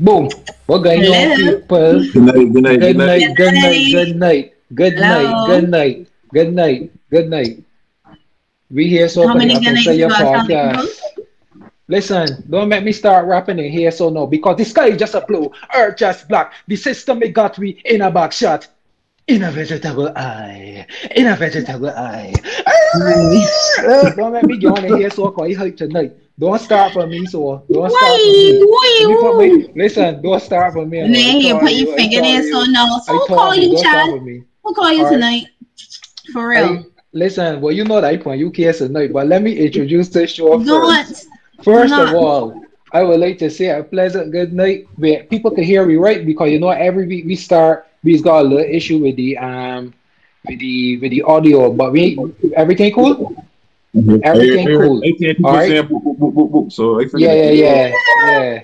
Boom. What going on, Hello. people? Good night, good night, Good good night. night, good night, good night, good night, good night, good night, good night. We here so How many the good nights Say Your podcast. Listen, don't make me start rapping in here so no, because the sky is just a blue, earth just black. The system it got me in a back shot. In a vegetable eye, in a vegetable eye. Don't let me go on in here so quite hype tonight. Don't start for me, so don't start for me. Wait, wait, listen, don't start for me. I you put your finger told so no. So who call you, Chad? Who call you tonight? For real. Listen, well, you know that I point you case tonight, but let me introduce this show first. First of all, I would like to say a pleasant good night where people can hear me right because you know every week we start we've got a little issue with the um with the with the audio, but we everything cool? Everything cool. All right. Alright. So Yeah, yeah, yeah, yeah,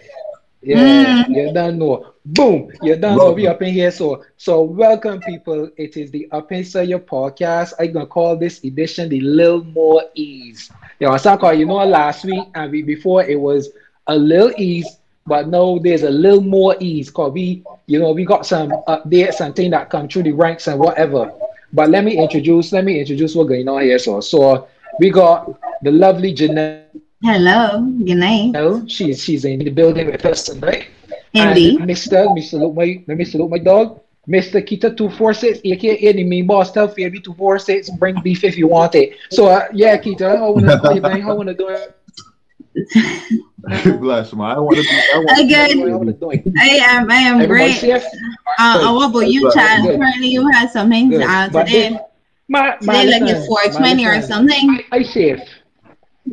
yeah. Mm. You don't know. Boom. You don't know. We up in here. So, so welcome, people. It is the Up Inside Your podcast. I'm gonna call this edition the Little More Ease. You know, Saka, you know, last week and we before it was a little ease, but now there's a little more ease. Cause we, you know, we got some updates and things that come through the ranks and whatever. But let me introduce, let me introduce what's going on here. So, so we got the lovely Janelle. Hello. Good night. No, she's she's in the building with us tonight. Indeed. And Mr. Let me my let me salute my dog. Mr. Kita two four six, aka the main boss. Tell Fabi two four six. Bring beef if you want it. So uh, yeah, Kita, how wanna do it, man? How wanna do it? Bless man. I want to be. I want Again. Wanna do it? I am. I am Everybody great. Uh, uh, what about you, Good. Chad? Apparently, you had something Good. uh, today. this- My, my Today, like listen, your 420 my or something. I, I safe.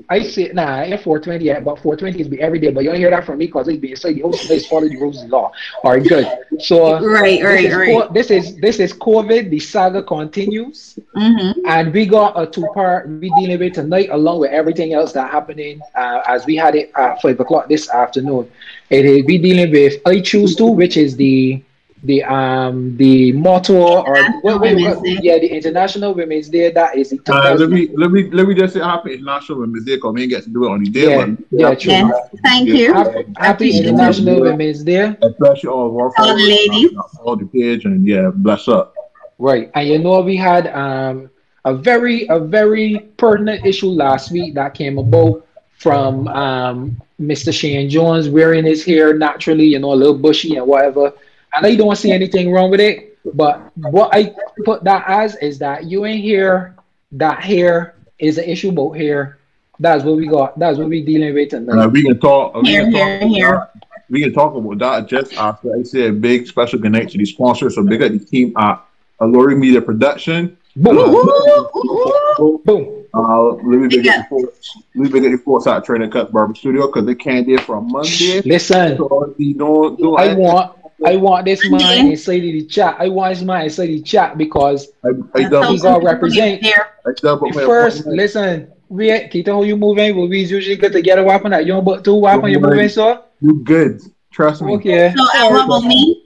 I say nah, I ain't 420 yet, but 420 is be every day. But you don't hear that from me because it's being said the host is follow the rules of law. All right, good. So Right, this right, is right. co- this is this is COVID. The saga continues, Mm-hmm. and we got a two part we dealing with tonight, along with everything else that happening uh, as we had it at five o'clock this afternoon. It is we dealing with I choose to, which is the the um the motto or what, what, what- yeah the International Women's Day. That is the Uh, let me let me let me just say happy International Women's Day because we ain't get to do it on the day, Yeah, but yeah, true. Yes. Thank Yeah. you. Happy, happy International Women's Day. especially all of our All the ladies. all the page, and yeah, bless up. Right. And you know we had um a very a very pertinent issue last week that came about from um Mr. Shane Jones wearing his hair naturally, you know, a little bushy and whatever. And I don't see anything wrong with it. But what I put that as is that you ain't here that hair is an issue about hair. That's what we got. That's what we dealing with Uh, we can talk. We Here, can here, talk here. about that. We can talk about that just after I say a big special good night to the sponsors. So big up the team at Allure Media Production. Boom, Uh, boom. Uh, let me big Yeah. up the force. Let me big up the force out training cut barber studio because they can't do it from Monday. Listen. So you don't do I want I want this man inside of the chat. I want this man inside the chat because I, I double. He gonna represent. There. I double my first, listen, we Kita, how you moving? But we usually get together weapon that you but two weapon you moving so You good? Trust me. okay. So, uh, what about me?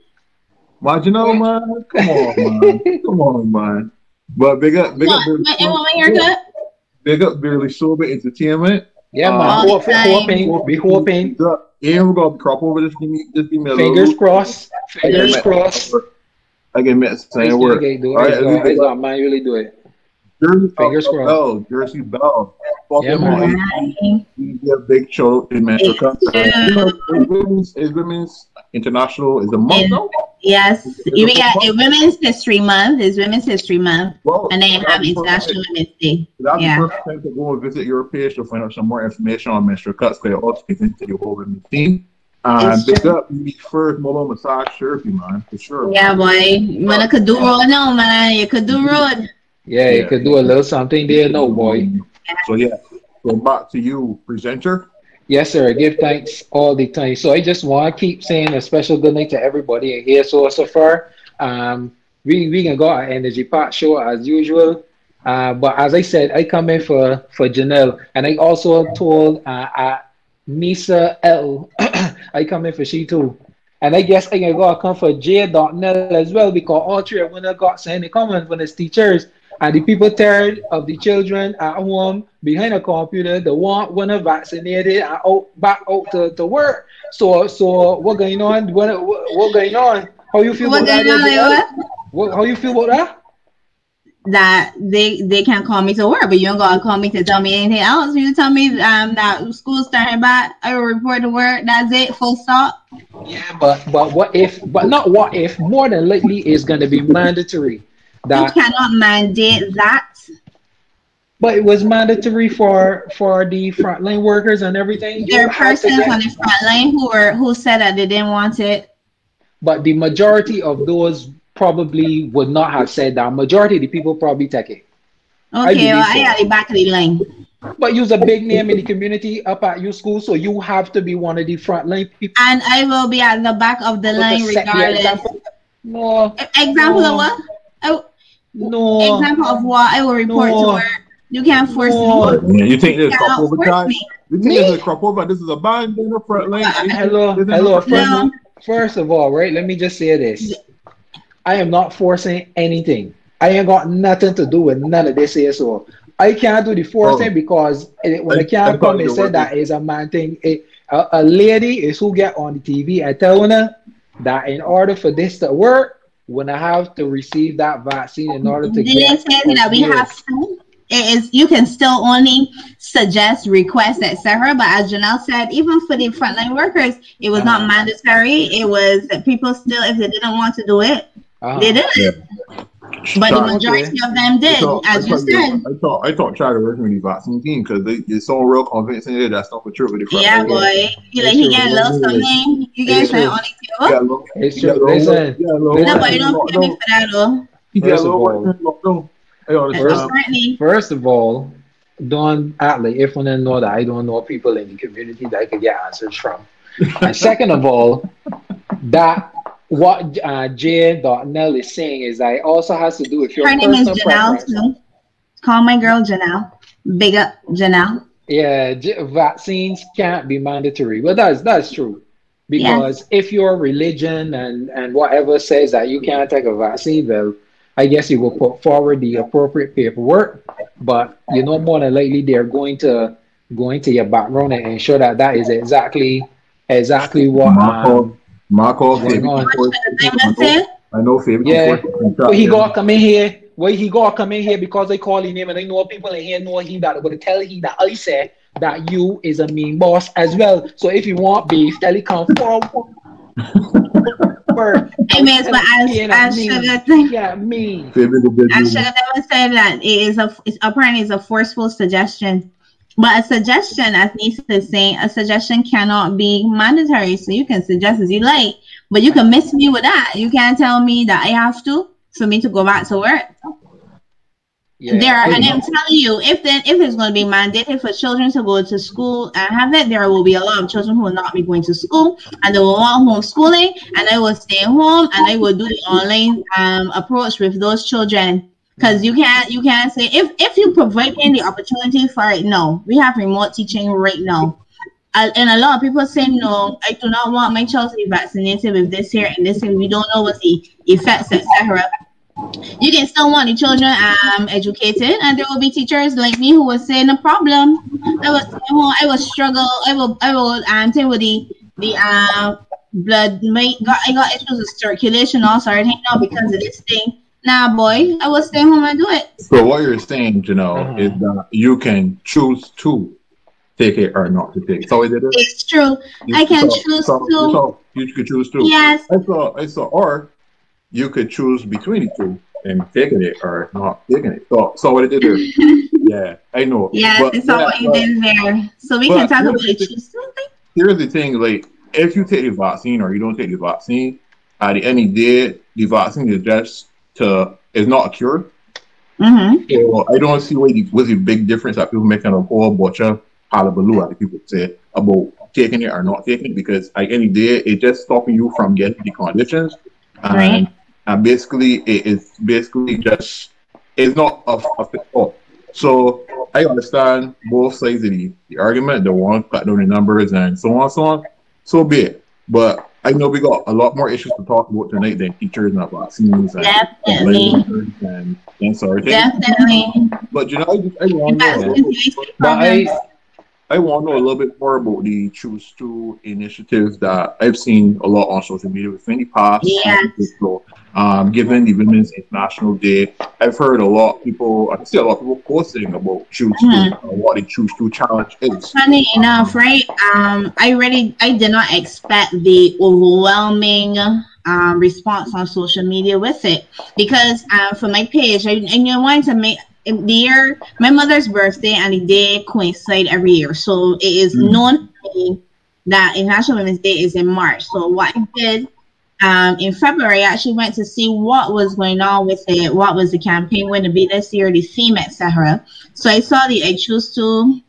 Man, you know, man. Come on, man. Come on, man. But big up, big up, What? My, you want my haircut? big up, barely sober entertainment. Yeah, man. All the Hope, time. hoping, we hoping. And we're gonna crop over this. Give me, just give me a Fingers crossed. Fingers Yeah. crossed. I can admit It's saying gonna word. get do All it. right, It's let me gonna- it's go. gonna manually do it. Jersey Fingers Bell, crossed. Bell, Jersey Bell. Fucking Yeah, man. man. Give a big show in to Metro Cup. Yeah. It's women's, it's women's international is a month Yeah. now. Yes. You got uh, Women's History Month. It's Women's History Month. Well, And then you have the International perfect- Women's Day. That's Yeah. the perfect time to go and visit your page to find out some more information on Mr. Cuts. Because it also gets into your whole women's team. And It's big up the first mobile massage therapy, man, for sure. Yeah, boy. When I could do road now, man. You could do road. Yeah, you Yeah. could do a little something there, no boy. So yeah, so back to you, presenter. Yes, sir. I Give thanks all the time. So I just want to keep saying a special good night to everybody here. So so far, um, we we can go our energy part show as usual. Uh, but as I said, I come in for for Janelle, and I also told uh, uh Nisa L, I come in for she too. And I guess I can go come for J. Nell as well because all three of them got saying the comments when it's teachers. And the people tired of the children at home behind a computer, the one when are vaccinated and out back out to, to work. So so what going on? What what going on? How you feel What about that? like What, how you feel about that? that they they can call me to work, but you ain't gonna call me to tell me anything else. You tell me um that school starting back, I will report to work. That's it, full stop. Yeah, but but what if? But not what if. More than likely, is going to be mandatory. You cannot mandate that. but it was mandatory for for the frontline workers and everything. There are persons on the front line who were who said that they didn't want it. but the majority of those probably would not have said that. Majority of the people probably take it. I Okay, well, believe I so. got the back of the line. But you're a big name in the community up at your school, so you have to be one of the frontline people. And I will be at the back of the line regardless. example. No, Example No. of what? Oh, no. example of what? I will report No. to work. You can't force No. me. You think this You crop cannot over force time? me. You think this is a crop over? This is a band in the front line. Hello, hello. not- First, No. first of all, right? Let me just say this: I am not forcing anything. I ain't got nothing to do with none of this here. So I can't do the forcing Oh. because it, when I- I can't I come and you say that is a man thing. It, a, a lady is who get on the TV and telling her that in order for this to work, when I have to receive that vaccine in order to Didn't get say that we Yes. have to. It is you can still only suggest, request, etc. But as Janelle said, even for the frontline workers, it was not Uh-huh. mandatory. It was that people still, if they didn't want to do it, uh, they didn't. Yeah. But the majority of them did, thought, as you thought, said. I thought I thought try to work with the vaccine team because they it's so real convincing that that's not the truth with the Yeah, boy. You like he true. get a little something. You get It's something true. on the Yeah, table. look, It's yeah, true. look, Listen, yeah, look, listen. Nobody don't look, pay me for that though. yeah, um, First of all-. I. First- First of all, don't act like if one know that I don't know people in the community that I could get answers from. and second of all, that what uh, J. Nell is saying is that it also has to do with your Her name is Janelle preference. too. Call my girl Janelle. Big up Janelle. Yeah, j- vaccines can't be mandatory. Well, that's that's true. Because if your religion and and whatever says that you can't take a vaccine, well, I guess you will put forward the appropriate paperwork. But you know, more than likely, they're going to go into your background and ensure that that is exactly exactly what. Um, Marco, What's favorite going on? I know favorite. Yeah. support- well, he gotta come in here. Well, he gotta come in here because they call him name and I know people in here know he that gonna tell he that I said that you is a mean boss as well. So if you want beef, tell he come forward. Anyways, but as as Sugar thing, yeah, me. favorite as. Sugar never said that it is a it's apparently it's a forceful suggestion. But a suggestion, as Nisa is saying, a suggestion cannot be mandatory. So you can suggest as you like, but you can miss me with that. You can't tell me that I have to for me to go back to work. Yeah, there are, and. I'm telling you, if then if it's going to be mandated for children to go to school and have it, there will be a lot of children who will not be going to school and they will want homeschooling and they will stay home and they will do the online um, approach with those children. Because you can't you can't say if if you provide them the opportunity for it, no. We have remote teaching right now. And and a lot of people say no, I do not want my child to be vaccinated with this here and this here. We don't know what the effects, etc you can still want the children um educated and there will be teachers like me who will say no problem i will stay home i will struggle i will i will um thing with the the um blood my got i got issues with circulation I think now because of this thing nah boy i will stay home and do it So what you're saying, Janelle, Uh-huh. is that you can choose to take it or not to take it. So is it? it's true I can choose so, to. So you could choose to. yes I saw, I saw, or you could choose between the two and taking it or not taking it. So, so what did you do? yeah, I know. yes But- it's not yeah, what you but did there so we can talk about the it thing. choose something Here's the thing: like, if you take the vaccine or you don't take the vaccine, at the end of the day, the vaccine is just to is not a cure. mm-hmm. So I don't see what the, what's the big difference that people making a whole bunch of hullabaloo the people say about taking it or not taking it because at the end of the day, it's just stopping you from getting the conditions. And, Right. and basically, it is basically just, it's not a, a fit all. So I understand both sides of the, the argument, the one cut down the numbers and so on, so on. So be it. But I know we got a lot more issues to talk about tonight than teachers and vaccines and Definitely. and, and sorry. Definitely. But you know, I, I want to know. But I. I want to know a little bit more about the Choose to initiative that I've seen a lot on social media with Fanny Pass. Yeah. Um, given the Women's International Day, I've heard a lot of people, I see a lot of people posting about Choose Mhm. to, uh, what the Choose to challenge is. Funny enough, right? Um, I really, I did not expect the overwhelming um, response on social media with it because uh, for my page, I, and I wanted to make the year my mother's birthday and the day coincide every year, so it is Mm. known that International Women's Day is in March. So what I did um, in February, I actually went to see what was going on with it, what was the campaign going to be this year, the theme, etc. So I saw the I choose to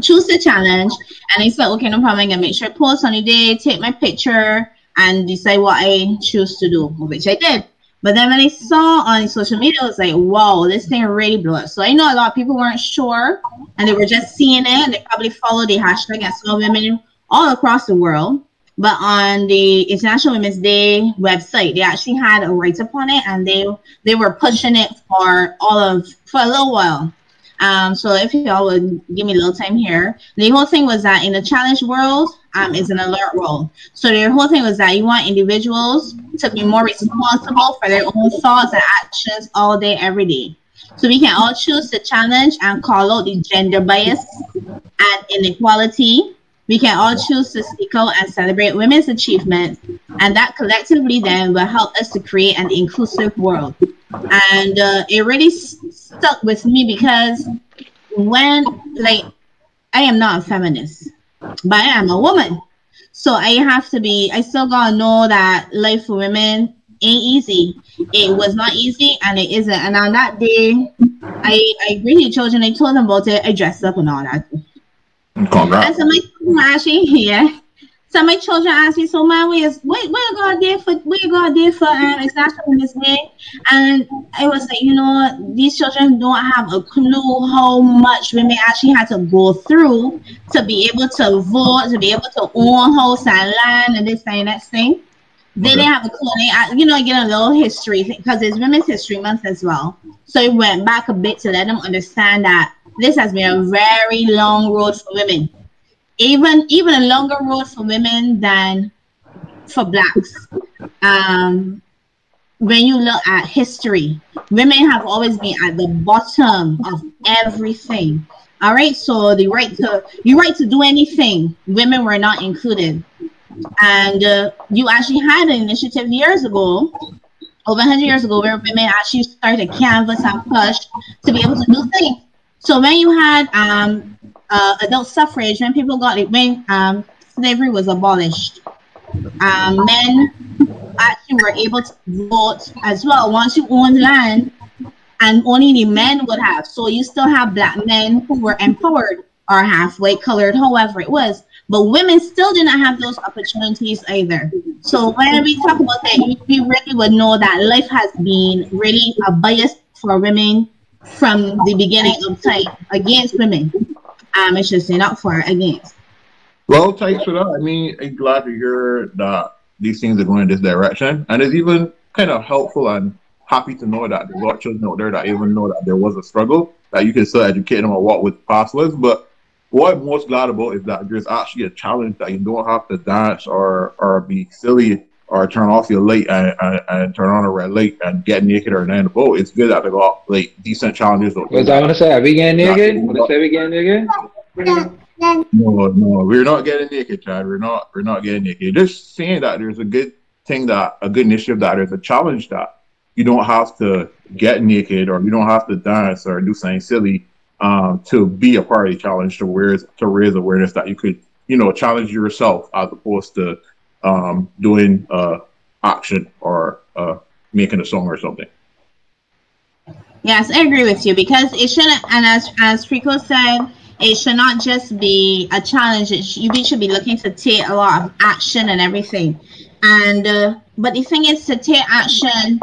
choose the challenge and I said, okay, no problem. I'm gonna make sure I post on the day, take my picture, and decide what I choose to do, which I did. But then when I saw on social media, it was like, wow, this thing really blew up. So I know a lot of people weren't sure and they were just seeing it and they probably followed the hashtag and saw women all across the world. But on the International Women's Day website, they actually had a write up on it and they they were pushing it for all of for a little while. Um, so if y'all would give me a little time here, the whole thing was that in the challenge world, um, is an alert role. So their whole thing was that you want individuals to be more responsible for their own thoughts and actions all day, every day. So we can all choose to challenge and call out the gender bias and inequality. We can all choose to speak out and celebrate women's achievements, and that collectively then will help us to create an inclusive world. And uh, it really stuck with me because when like i am not a feminist but i am a woman. So i have to be i still gotta know that life for women ain't easy. It was not easy and it isn't. And on that day i i greeted children i told them about it i dressed up and all that and Congrats. so my children actually here. So my children ask me, so man, where's where where you going there for where going there for um in this way? And I was like, you know these children don't have a clue how much women actually had to go through to be able to vote, to be able to own house and land and this and that thing. They Okay. didn't have a clue. They, uh, you know, I get a little history because it's Women's History Month as well. So I went back a bit to let them understand that this has been a very long road for women even even a longer road for women than for blacks. Um, when you look at history, women have always been at the bottom of everything. All right, so the right to you right to do anything, women were not included. And uh, you actually had an initiative years ago, over 100 years ago, where women actually started to canvas and push to be able to do things. So when you had um, uh, adult suffrage, when people got it, when um, slavery was abolished, um, men actually were able to vote as well. Once you owned land, and only the men would have. So you still have black men who were empowered or half white colored, however it was. But women still did not have those opportunities either. So when we talk about that, we really would know that life has been really a bias for women from the beginning of time against women. Um, I should say not for against. Well, thanks for that. I mean, I'm glad to hear that these things are going in this direction. And it's even kind of helpful and happy to know that there's a lot of children out there that even know that there was a struggle, that you can still educate them on what with was. But what I'm most glad about is that there's actually a challenge that you don't have to dance or, or be silly or turn off your light and, and, and turn on a red light and get naked or land a boat. It's good that they got like decent challenges. Was. I gonna say, are we getting naked? Wanna say we getting naked? No, no, we're not getting naked, Chad. We're not. We're not getting naked. Just saying that there's a good thing that a good initiative that there's a challenge that you don't have to get naked or you don't have to dance or do something silly um, to be a part of the challenge to raise to raise awareness that you could you know challenge yourself as opposed to um, doing uh, action or uh, making a song or something. Yes, I agree with you because it shouldn't, and as as Rico said, it should not just be a challenge. It sh- you should be looking to take a lot of action and everything. And uh, but the thing is, to take action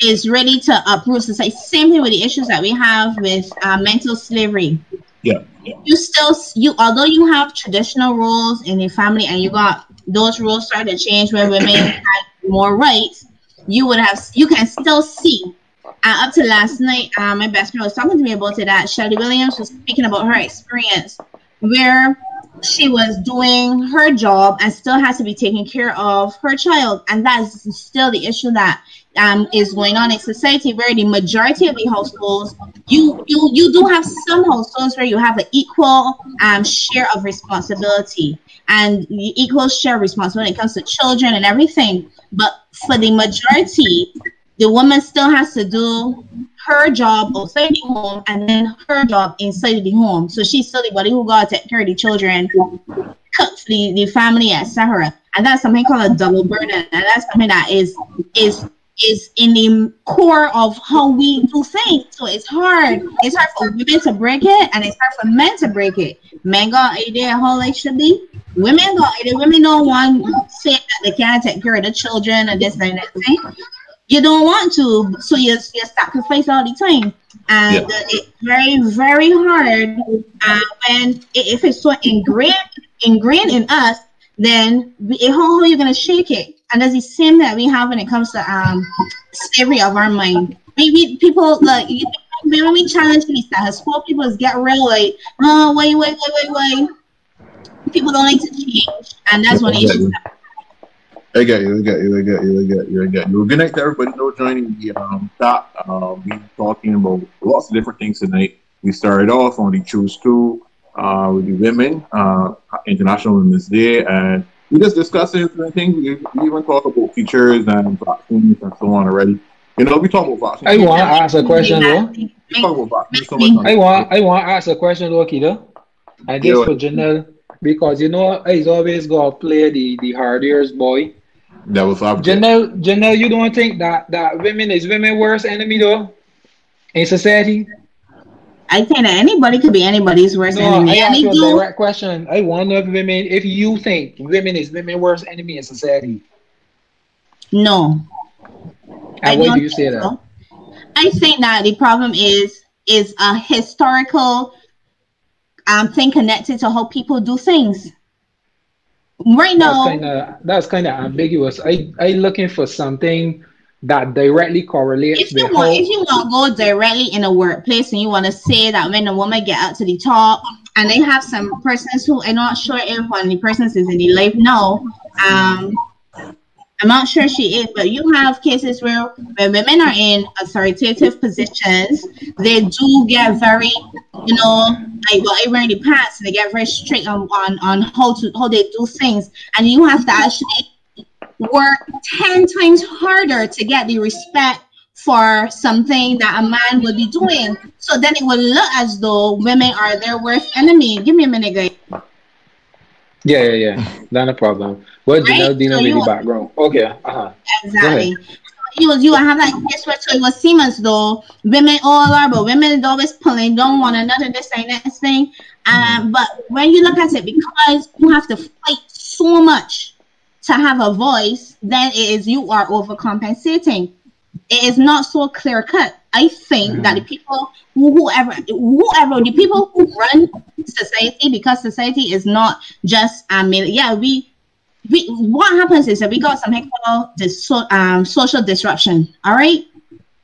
is really to uproot society. Same thing with the issues that we have with uh, mental slavery. Yeah. You still you although you have traditional roles in the family and you got those rules started to change where women had more rights, you would have you can still see. Uh, up to last night, uh, my best friend was talking to me about it. That Shelly Williams was speaking about her experience where she was doing her job and still has to be taking care of her child, and that's still the issue that um, is going on in society where the majority of the households you you you do have some households where you have an equal um, share of responsibility. And equal share of responsibility when it comes to children and everything. But for the majority the woman still has to do her job outside the home and then her job inside the home. So she's still the body who got to take care of the children cook the, the family etc and that's something called a double burden. And that's something that is is is in the core of how we do things. So it's hard. It's hard for women to break it, and it's hard for men to break it. Men got idea how life should be. Women got idea. Women don't want to say that they can't take care of the children and this and that thing. You don't want to, so you, you sacrifice all the time. And yeah. it's very, very hard uh, when if it's so ingrained ingrained in us, then how, how are you going to shake it? And that's the same that we have when it comes to um slavery of our mind. Maybe people like you when we challenge the status quo, people get real like, oh wait, wait, wait, wait, wait. People don't like to change, and that's issues happen. I get you, I get you, I get you, I get you, I get you. Good night to everybody know joining the um chat. Uh, we talking about lots of different things tonight. We started off on the Choose Two uh, with the women, uh, International Women's Day, and we just discussing different things. We, even talk about features and vaccines and so on already. You know, we talk about vaccines. I want to ask a question though. We talk about vaccines so much. I want I want to ask a question though, Kida. And this for Janelle because you know he's always gonna play the the hard ears boy. That was object. Janelle, Janelle, you don't think that that women is women worst enemy though in society? I think that anybody could be anybody's worst no, enemy. I ask you a direct question. I wonder if women, if you think women is women worst enemy in society. No. And I why do you say that? So. I think that the problem is is a historical um thing connected to how people do things. Right now, that's kind of ambiguous. I I looking for something that directly correlates if you want, if you want to go directly in a workplace and you want to say that when a woman get up to the top and they have some persons who I'm not sure if one of the persons is in the life now um I'm not sure she is, but you have cases where when women are in authoritative positions, they do get very, you know, like well, even in the past, and they get very strict on, on, on how to how they do things, and you have to actually work 10 times harder to get the respect for something that a man would be doing. So then it would look as though women are their worst enemy. Give me a minute, guys. Yeah, yeah, yeah. Not a problem. What right? Janelle Dina so really background? Okay. Uh-huh. Exactly. You was you have that case where so it was seem as though women all are, but women always pulling down one another, this and that thing. Um, mm-hmm. but when you look at it, because you have to fight so much to have a voice, then it is you are overcompensating. It is not so clear cut. I think mm-hmm. that the people whoever whoever the people who run society because society is not just I mean yeah we we what happens is that we got something called um, social disruption all right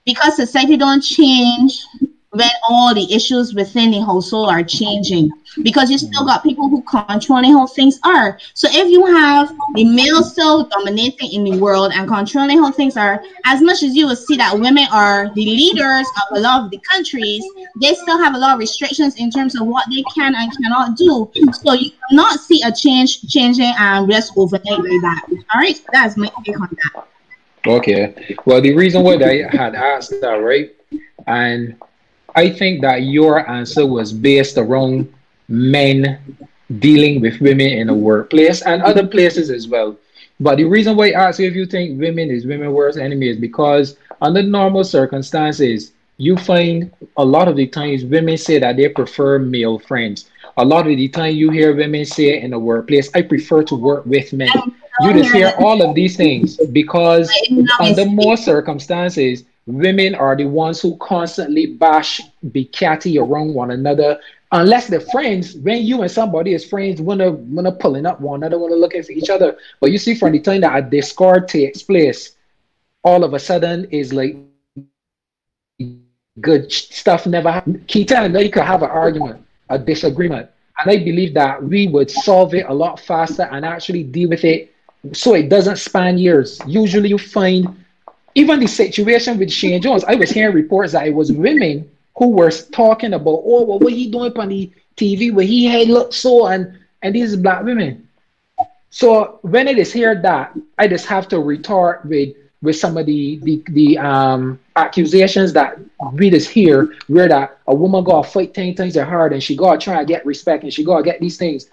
because society don't change when all the issues within the household are changing because you still got people who controlling how things are. So if you have the male still dominating in the world and controlling how things are, as much as you will see that women are the leaders of a lot of the countries, they still have a lot of restrictions in terms of what they can and cannot do. So you cannot see a change changing uh, and just overnight like that. All right, that's my take on that. Okay. Well, the reason why I had asked that, right, and I think that your answer was based around men dealing with women in the workplace and other places as well. But the reason why I ask you if you think women is women worst enemy is because under normal circumstances, you find a lot of the times women say that they prefer male friends. A lot of the time you hear women say in the workplace, I prefer to work with men. You just hear all of these things because under more circumstances, women are the ones who constantly bash, be catty around one another, unless they're friends, when you and somebody is friends, wanna wanna pulling up one another, wanna looking for each other. But you see, from the time that a discord takes place, all of a sudden is like good stuff never happened. I know you could have an argument, a disagreement, and I believe that we would solve it a lot faster and actually deal with it so it doesn't span years. Usually, you find even the situation with Shane Jones. I was hearing reports that it was women who were talking about, oh, well, what he doing on the TV where he had looked so and and these black women. So when it is here that I just have to retort with with some of the the, the um accusations that we just hear where that a woman gotta fight 10 times as hard and she gotta try to get respect and she gotta get these things.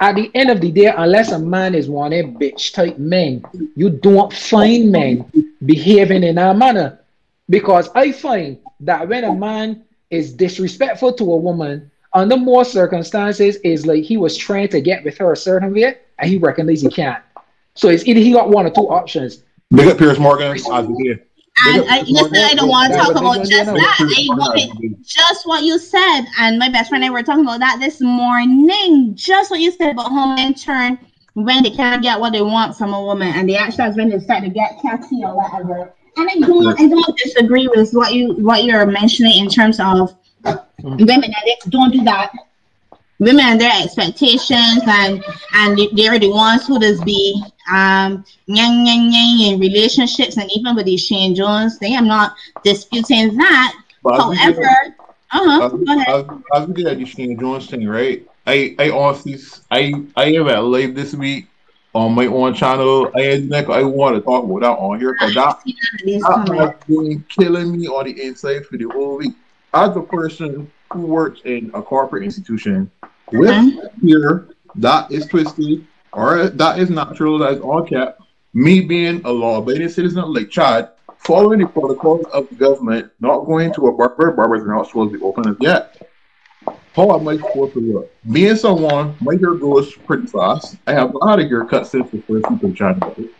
At the end of the day, unless a man is one of bitch type men, you don't find men behaving in that manner. Because I find that when a man is disrespectful to a woman, under more circumstances, is like he was trying to get with her a certain way and he recognizes he can't. So it's either he got one or two options. Big up Piers Morgan. And I, listen, I don't want to talk about just that. I wanted just what you said. And my best friend and I were talking about that this morning. Just what you said about home in turn when they can't get what they want from a woman and they actually when they start to get catty or whatever. And I don't I don't disagree with what you what you're mentioning in terms of women and they don't do that. Women and their expectations and and they're the ones who just be um yang yang yang in relationships and even with these Shane Jones, they am not disputing that. But However, uh-huh. as, Go ahead. as, as we get at the Shane Jones thing, right? I, I honestly, I, I am at live this week on my own channel. I like I want to talk about that on here because that These that has been killing me on the inside for the whole week. As a person who works in a corporate institution, with here that is twisted or that is natural, that is all cap. Me being a law-abiding citizen like Chad, following the protocols of the government, not going to a barber, barbers are not supposed to be open as yet. How am I supposed to look? Being someone, my hair grows pretty fast. I have a lot of haircuts since the first week of January.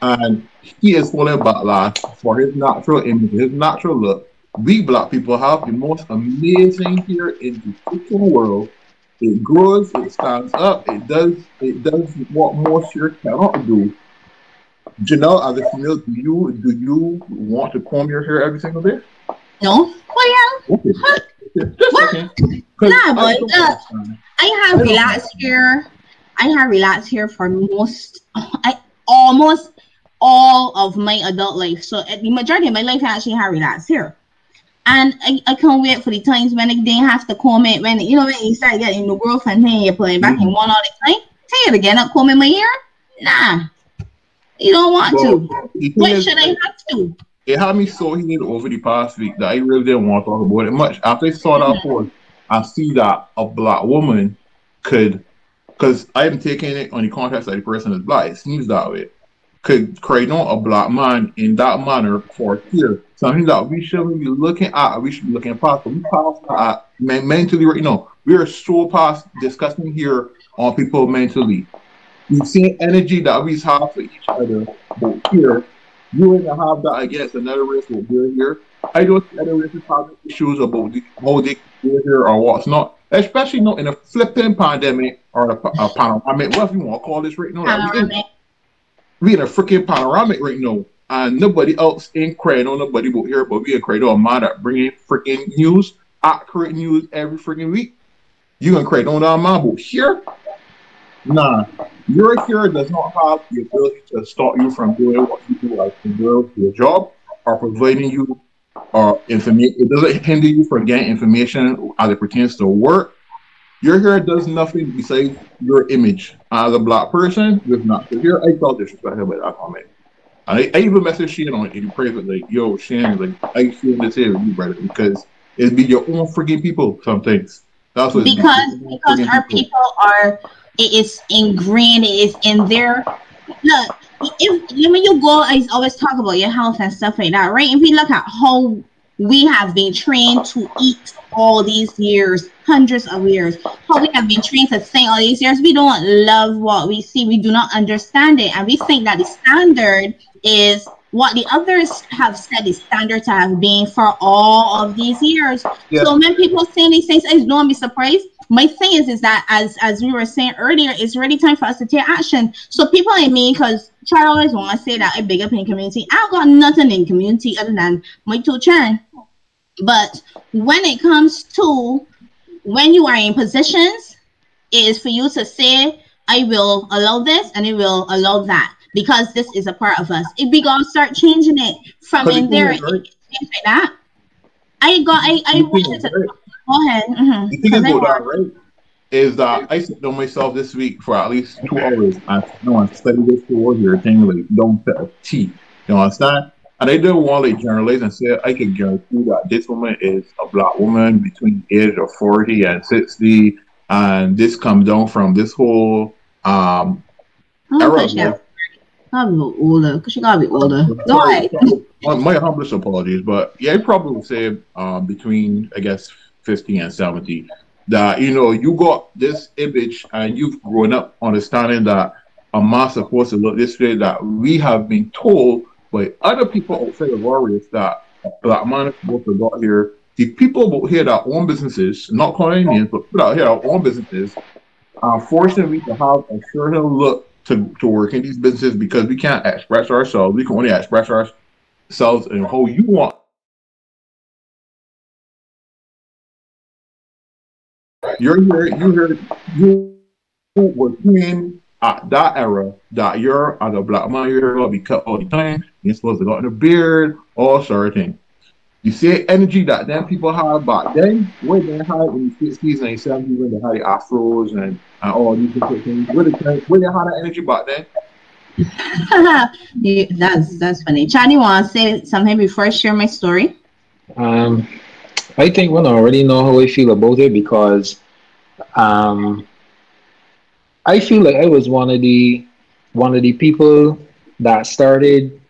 And he is falling backlash for his natural image, his natural look. We black people have the most amazing hair in the freaking world. It grows, it stands up, it does it does what most hair cannot do. Janelle, as a female, do you do you want to comb your hair every single day? No? Well, yeah. Okay. Okay, Just What? 'Cause Nah, I but, don't uh. I have I relaxed hair. I have relaxed hair for most, I almost all of my adult life. So uh, the majority of my life, I actually have relaxed hair. And I, I can't wait for the times when didn't have to comment. When you know when you start getting the girlfriend thing, you're playing back in mm. one all the time. Tell you again, up combing my hair? Nah, you don't want Well, to. the thing When is, should I have to? it had me so heated over the past week that I really didn't want to talk about it much. After I saw that mm. post, I see that a black woman could, because I am taking it on the context that the person is black. It seems that way. Could create on a black man in that manner for here. Something that we shouldn't be looking at. We should be looking past. We past that uh, men- mentally. You know, we are so past discussing here on people mentally. We've seen energy that we have for each other, but here you ain't gonna have that against another race with we're here. I don't see other races having issues about the, how they here or what's not, especially not in a flipping pandemic or a, a panoramic, whatever you want to call this right now. Like, we, in, we in a freaking panoramic right now, and nobody else ain't crying nobody but here, but we are crying man that bringing freaking news, accurate news every freaking week. You gonna cry on man, but here, nah, your here does not have the ability to stop you from doing what you do as well your job or providing you uh, information. It doesn't hinder you from getting information as it pertains to work. Your hair does nothing besides your image. As a black person, with not so here, I felt disrespected by that comment. And I, I even messaged Shane on it in private, like, yo, Shane, like, I feel this here with you, brother, because it be your own freaking people, some things. That's what because because our people. are it is ingrained it is in their look if when you go i always talk about your health and stuff like that right? If we look at how we have been trained to eat all these years hundreds of years how we have been trained to think all these years we don't love what we see we do not understand it and we think that the standard is what the others have said the standard to have been for all of these years Yeah. so when people say these things, I don't be surprised my thing is, is that as as we were saying earlier, it's really time for us to take action. So people like me, because Chad always want to say that I big up in community. I've got nothing in community other than my two children. But when it comes to when you are in positions, it is for you to say, I will allow this and it will allow that because this is a part of us. If we gonna start changing it from in there, right. like that. I got I I wanted to right. go ahead. Mm-hmm. The thing about that, right, is that I sit down myself this week for at least two hours I you know, I study this towards your thing like don't set a T. You understand? And I don't want to like generalize and say I can guarantee that this woman is a black woman between the age of 40 and 60 and this comes down from this whole um era. She gotta be older, because she gotta be older. Ahead. My humblest apologies, but yeah, I probably would say um, between I guess 50 and 70 that you know you got this image and you've grown up understanding that a mass supposed to look this way that we have been told by other people outside of Warriors that black man is supposed to got here. The people out here that own businesses, not calling Indians, but people out here that own businesses, are forcing me to have a certain look to, to work in these businesses because we can't express ourselves. We can only express ourselves in how you want. You're here, you heard, you were in at that era that you're as a black man, you're gonna be cut all the time. You're supposed to got in a beard, all sort of thing. You see energy that then people had back then, where they had in the 60s and 70s when they had the afros and, and all these different things. Where they, where they had that energy back then. that's that's funny. Chad, you want to say something before I share my story? Um, I think we already know how I feel about it because um, I feel like I was one of the one of the people that started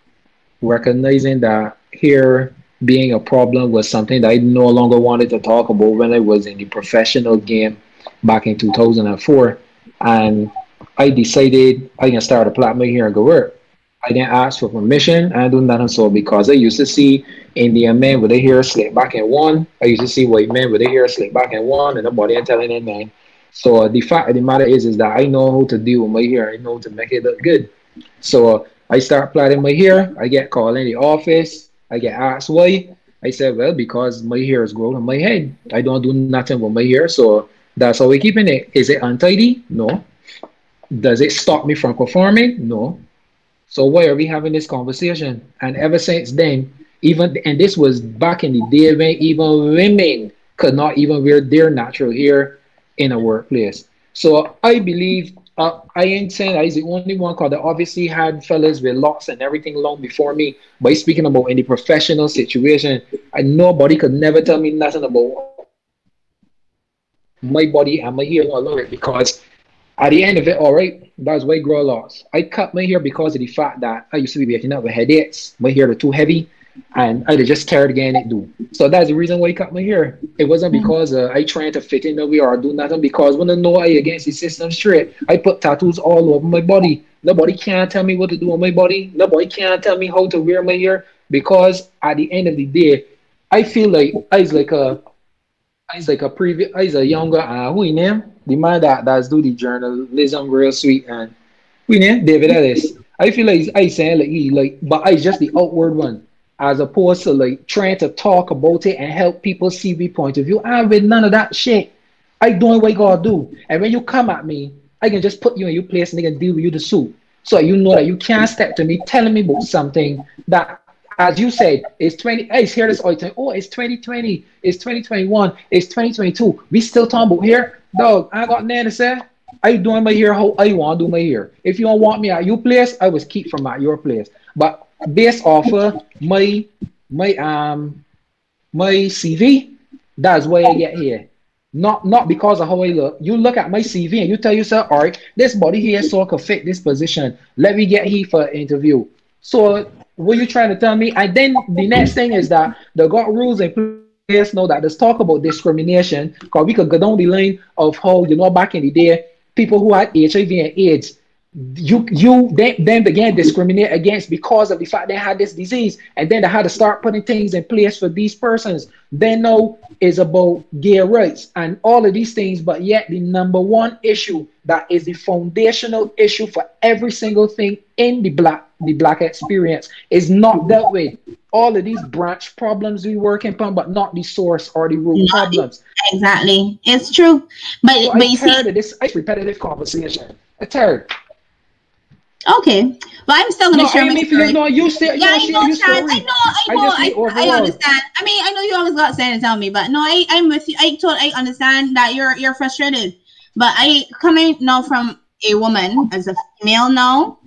recognizing that here being a problem was something that I no longer wanted to talk about when I was in the professional game back in 2004. And I decided I can start a platform here and go work. I didn't ask for permission. I do nothing so because I used to see Indian men with their hair slick back in one. I used to see white men with their hair slick back in one, and nobody ain't telling them man. So the fact of the matter is, is that I know how to deal with my hair. I know to make it look good. So I start plaiting my hair. I get called in the office. I get asked why. I said, well, because my hair is growing on my head. I don't do nothing with my hair, so that's how we're keeping it. Is it untidy? No. Does it stop me from performing? No. So why are we having this conversation? And ever since then, even and this was back in the day when even women could not even wear their natural hair in a workplace. So I believe uh, I ain't saying I was the only one because I obviously had fellas with locks and everything long before me. But speaking about any professional situation, I nobody could never tell me nothing about my body and my hair it because at the end of it, all right, that's why I grow loss. I cut my hair because of the fact that I used to be waking up with headaches. My hair was too heavy and I just carried again it do. So that's the reason why I cut my hair. It wasn't mm. because uh, I trying to fit in the way or do nothing because when I know I against the system straight, I put tattoos all over my body. Nobody can tell me what to do on my body. Nobody can tell me how to wear my hair because at the end of the day, I feel like I was like a I was like a previous I was a younger uh who name? The man that that's do the journalism real sweet and who name? David Ellis. I feel like I saying like he like but I just the outward one as opposed to like trying to talk about it and help people see the point of view. I'm with none of that shit. I doing what I gotta do. And when you come at me, I can just put you in your place and they can deal with you the suit. So you know that you can't step to me telling me about something that as you said, it's 20, hey, it's here this all the time. Oh, it's 2020, it's 2021, it's 2022. We still talking about here. Dog, I got nothing to say. I doing my hair how I want to do my hair. If you don't want me at your place, I was keep from at your place. But based off of my my um my CV, that's why I get here. Not not because of how I look. You look at my CV and you tell yourself, all right, this body here so I can fit this position. Let me get here for interview. So what you trying to tell me? And then the next thing is that the got rules and place know that let's talk about discrimination because we could go down the line of how you know back in the day people who had HIV and AIDS you you then, then began discriminate against because of the fact they had this disease and then they had to start putting things in place for these persons. They know is about gay rights and all of these things but yet the number one issue that is the foundational issue for every single thing in the black the black experience is not dealt with. All of these branch problems we working on but not the source or the root problems. exactly. It's true. But, so but you see this repetitive conversation. I tired okay but i'm still gonna no, share I my mean, story. no, you say, Yeah, I you know, Chad. I know, I I know, just I, I, understand. I mean, I know you always got something to tell me, but no, I, I'm with you. I told, I understand that you're, you're frustrated, but I coming now from a woman as a female now,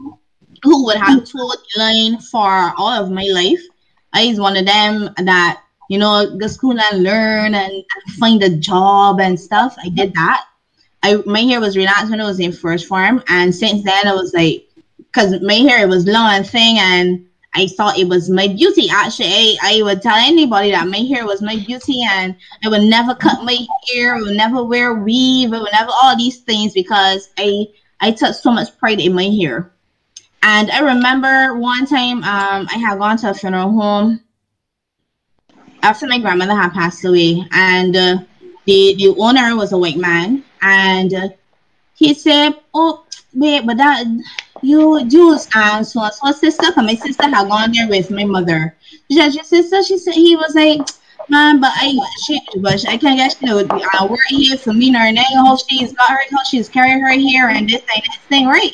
who would have told line for all of my life. I is one of them that you know go school and learn and, and find a job and stuff. I did that. I my hair was relaxed when I was in first form, and since then I was like because my hair was long and thin and I thought it was my beauty. Actually, I, I would tell anybody that my hair was my beauty and I would never cut my hair, I would never wear weave, I would never all these things because I I took so much pride in my hair. And I remember one time um, I had gone to a funeral home after my grandmother had passed away, and uh, the the owner was a white man, and uh, he said, "Oh, wait, but that you Jews and so and so sister, cause my sister had gone there with my mother. She said, your sister, she said he was like, man, but I she but I can't get she would uh, here for me or now how she's got her how she's carrying her here and this thing, this thing, right?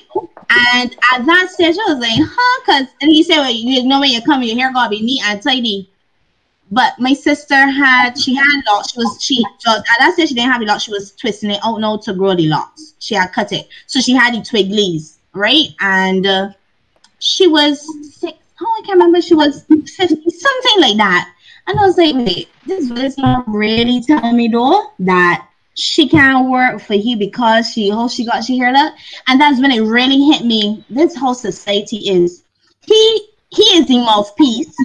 And at that stage, I was like, huh? Cause and he said, well, you know when you come, your hair gonna be neat and tidy. But my sister had she had locks. She was she so at that stage she didn't have a locks. She was twisting it out now to grow the locks. She had cut it, so she had the twiglies, right? And uh, she was six. Oh, I can't remember. She was fifty, something like that. And I was like, wait, this is not really telling me though that she can't work for you because she how she got she heard that. And that's when it really hit me. This whole society is he he is the mouthpiece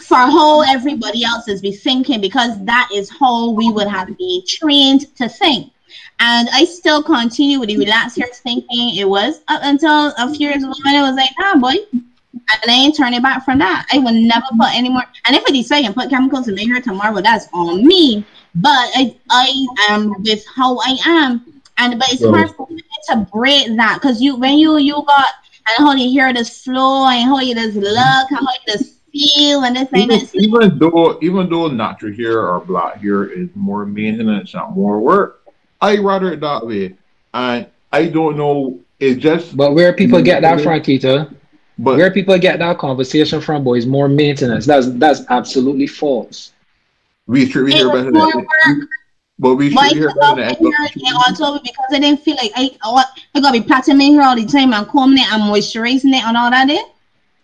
for how everybody else is be thinking because that is how we would have been trained to think. And I still continue with the relaxed hair thinking it was up until a few years ago when it was like, nah, boy. And I ain't turning back from that. I will never put any more. And if I decide and put chemicals in my hair tomorrow, that's on me. But I, I am with how I am. And but it's hard for me to break that because you when you you got and how you hear this flow and how you just look and how you just feel and this and even, this. even though even though natural hair or black hair is more maintenance and more work, I rather it that way. And I don't know. It's just But where people get that mm-hmm. from, Keita, but where people get that conversation from, boy, is more maintenance. That's that's absolutely false. we treat we It hear was better than work. but we But should hear took off better my than hair and also because I didn't feel like I I, I gotta be plaiting my hair all the time and combing it and moisturizing it and all that. There.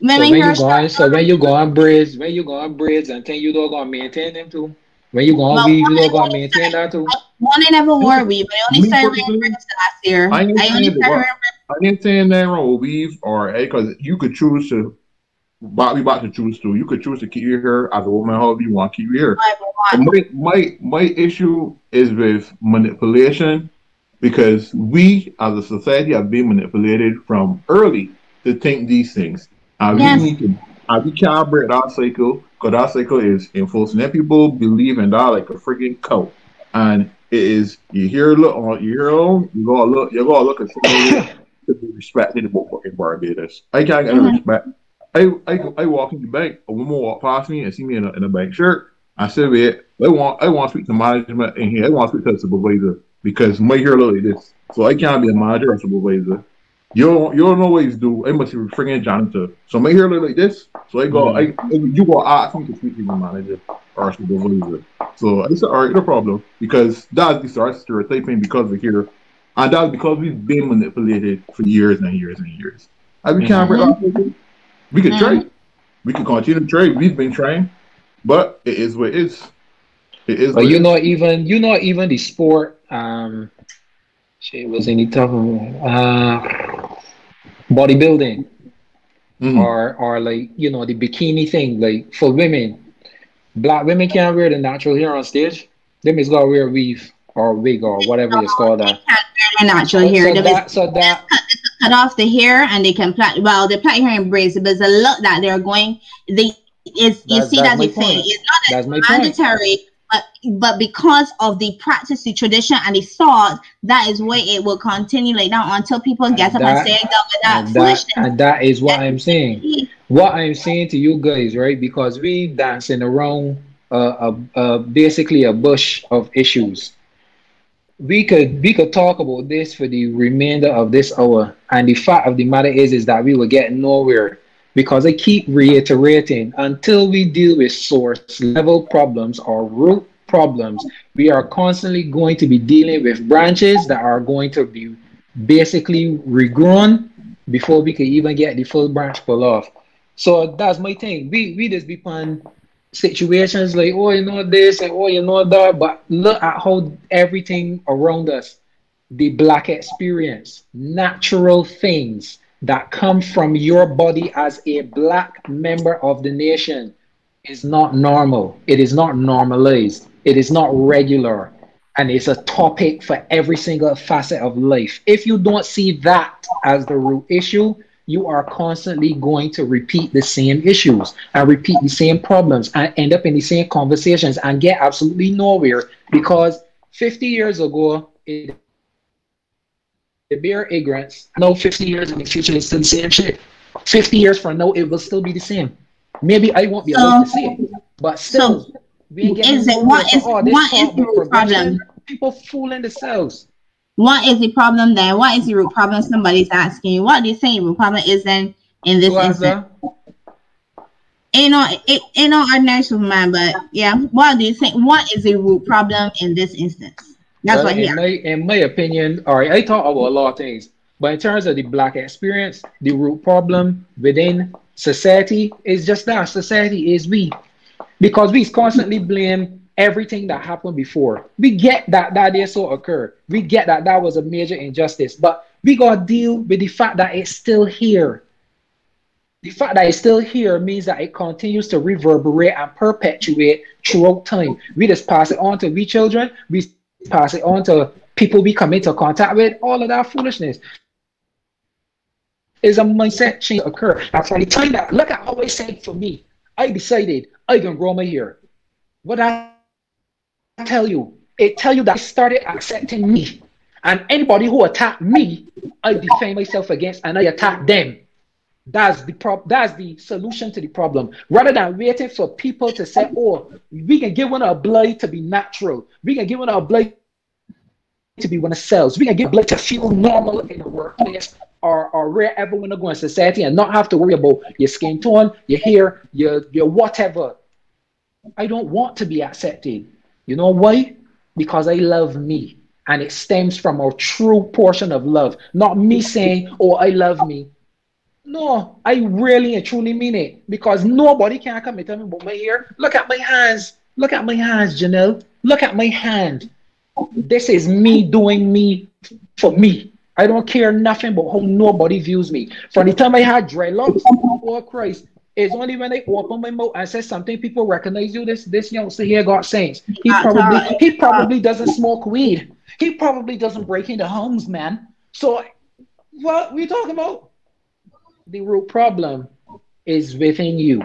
When So my when you go on, so when you go on braids, when you go on braids, and then you don't gonna maintain them too. When you go on Well, weave, you one don't is gonna maintain that too. one I never wore weave, but I only Me started wearing personally, braids last year. I I, ain't only saying started what- wearing I didn't say nothing wrong with weave or because you could choose to but we about to choose to. You could choose to keep your hair as a woman however you want to keep your hair. My, my my issue is with manipulation because we as a society have been manipulated from early to think these things. And Yes. we need to and we can't break that cycle because that cycle is enforcing and people believe in that like a freaking cult. And it is you hear a look on you hear on, you gotta look you gotta look at somebody to be respected about fucking Barbados. I can't get Mhm. respect. I, I I walk in the bank, a woman walk past me and see me in a, in a bank shirt. I said, "Wait, I want I want to speak to management in here. I want to speak to the supervisor because my hair look like this, so I can't be a manager or supervisor. You don't you don't he's do. I must be freaking janitor. So my hair look like this. So I go, I you go ask me to speak to the manager or supervisor. So I said, all right, no problem because that's the start stereotyping because we're here, and that's because we've been manipulated for years and years and years. And we can't break Mhm. off. We can Mhm. trade. We can continue to trade. We've been trying, but it is what it is. It is. But you it know, even you know, even the sport. Um, shit was any tough. Uh, bodybuilding is. Mhm. or or like you know the bikini thing. Like for women, black women can't wear the natural hair on stage. Them is gotta wear weave or wig or whatever it's called. That. My natural hair. So The that, so that, cut off the hair and they can plait. Well, they plait hair in braids, but there's a lot that they're going. They is you see that's that my they say it's not That's my a point. mandatory, but but because of the practice, the tradition, and the thought, that is why it will continue like that until people get up that- and say that with that And that, and that is what I'm saying. What I'm saying to you guys, right? Because we dancing around uh, uh, uh, basically a bush of issues. We could we could talk about this for the remainder of this hour, and the fact of the matter is is that we will get nowhere because I keep reiterating until we deal with source level problems or root problems, we are constantly going to be dealing with branches that are going to be basically regrown before we can even get the full branch pull off. So that's my thing. We we just be on situations like oh you know this and oh you know that, but look at how everything around us, the black experience, natural things that come from your body as a black member of the nation is not normal. It is not normalized. It is not regular. And it's a topic for every single facet of life. If you don't see that as the root issue, you are constantly going to repeat the same issues and repeat the same problems and end up in the same conversations and get absolutely nowhere because 50 years ago, it the bare ignorance. No, 50 years in the future, it's still the same shit. 50 years from now, it will still be the same. Maybe I won't be alive to see it, but still, So, we is it- what this what is the root problem? People fooling themselves. What is the problem then? What is the root problem? Somebody's asking you. What do you think the root problem is then in this instance? Ain't no, ain't no ordinary man, but yeah. What do you think? What is the root problem in this instance? That's what he in my in my opinion, all right, I talk about a lot of things, but in terms of the black experience, the root problem within society is just that society is we, because we constantly blame everything that happened before. We get that that did so occur. We get that that was a major injustice, but we gotta deal with the fact that it's still here. The fact that it's still here means that it continues to reverberate and perpetuate throughout time. We just pass it on to we children. We pass it on to people we come into contact with. All of that foolishness is a mindset change occur. From the time that look I said for me, I decided I can grow my hair. What I tell you, it tell you that I started accepting me. And anybody who attacked me, I defend myself against and I attack them. That's the prob- that's the solution to the problem. Rather than waiting for people to say, oh, we can give one a blood to be natural. We can give one a blood to be one of cells. We can give blood to feel normal in the workplace or, or wherever we go in society and not have to worry about your skin tone, your hair, your your whatever. I don't want to be accepted. You know why? Because I love me. And it stems from a true portion of love. Not me saying, oh, I love me. No, I really and truly mean it. Because nobody can come and tell me about my hair. Look at my hands. Look at my hands, Janelle. Look at my hand. This is me doing me for me. I don't care nothing about how nobody views me. From the time I had dreadlocks, oh Christ, it's only when I open my mouth and say something, people recognize you. This this youngster here got sense. He Uh, probably he probably doesn't smoke weed. He probably doesn't break into homes, man. So what we talking about? The root problem is within you.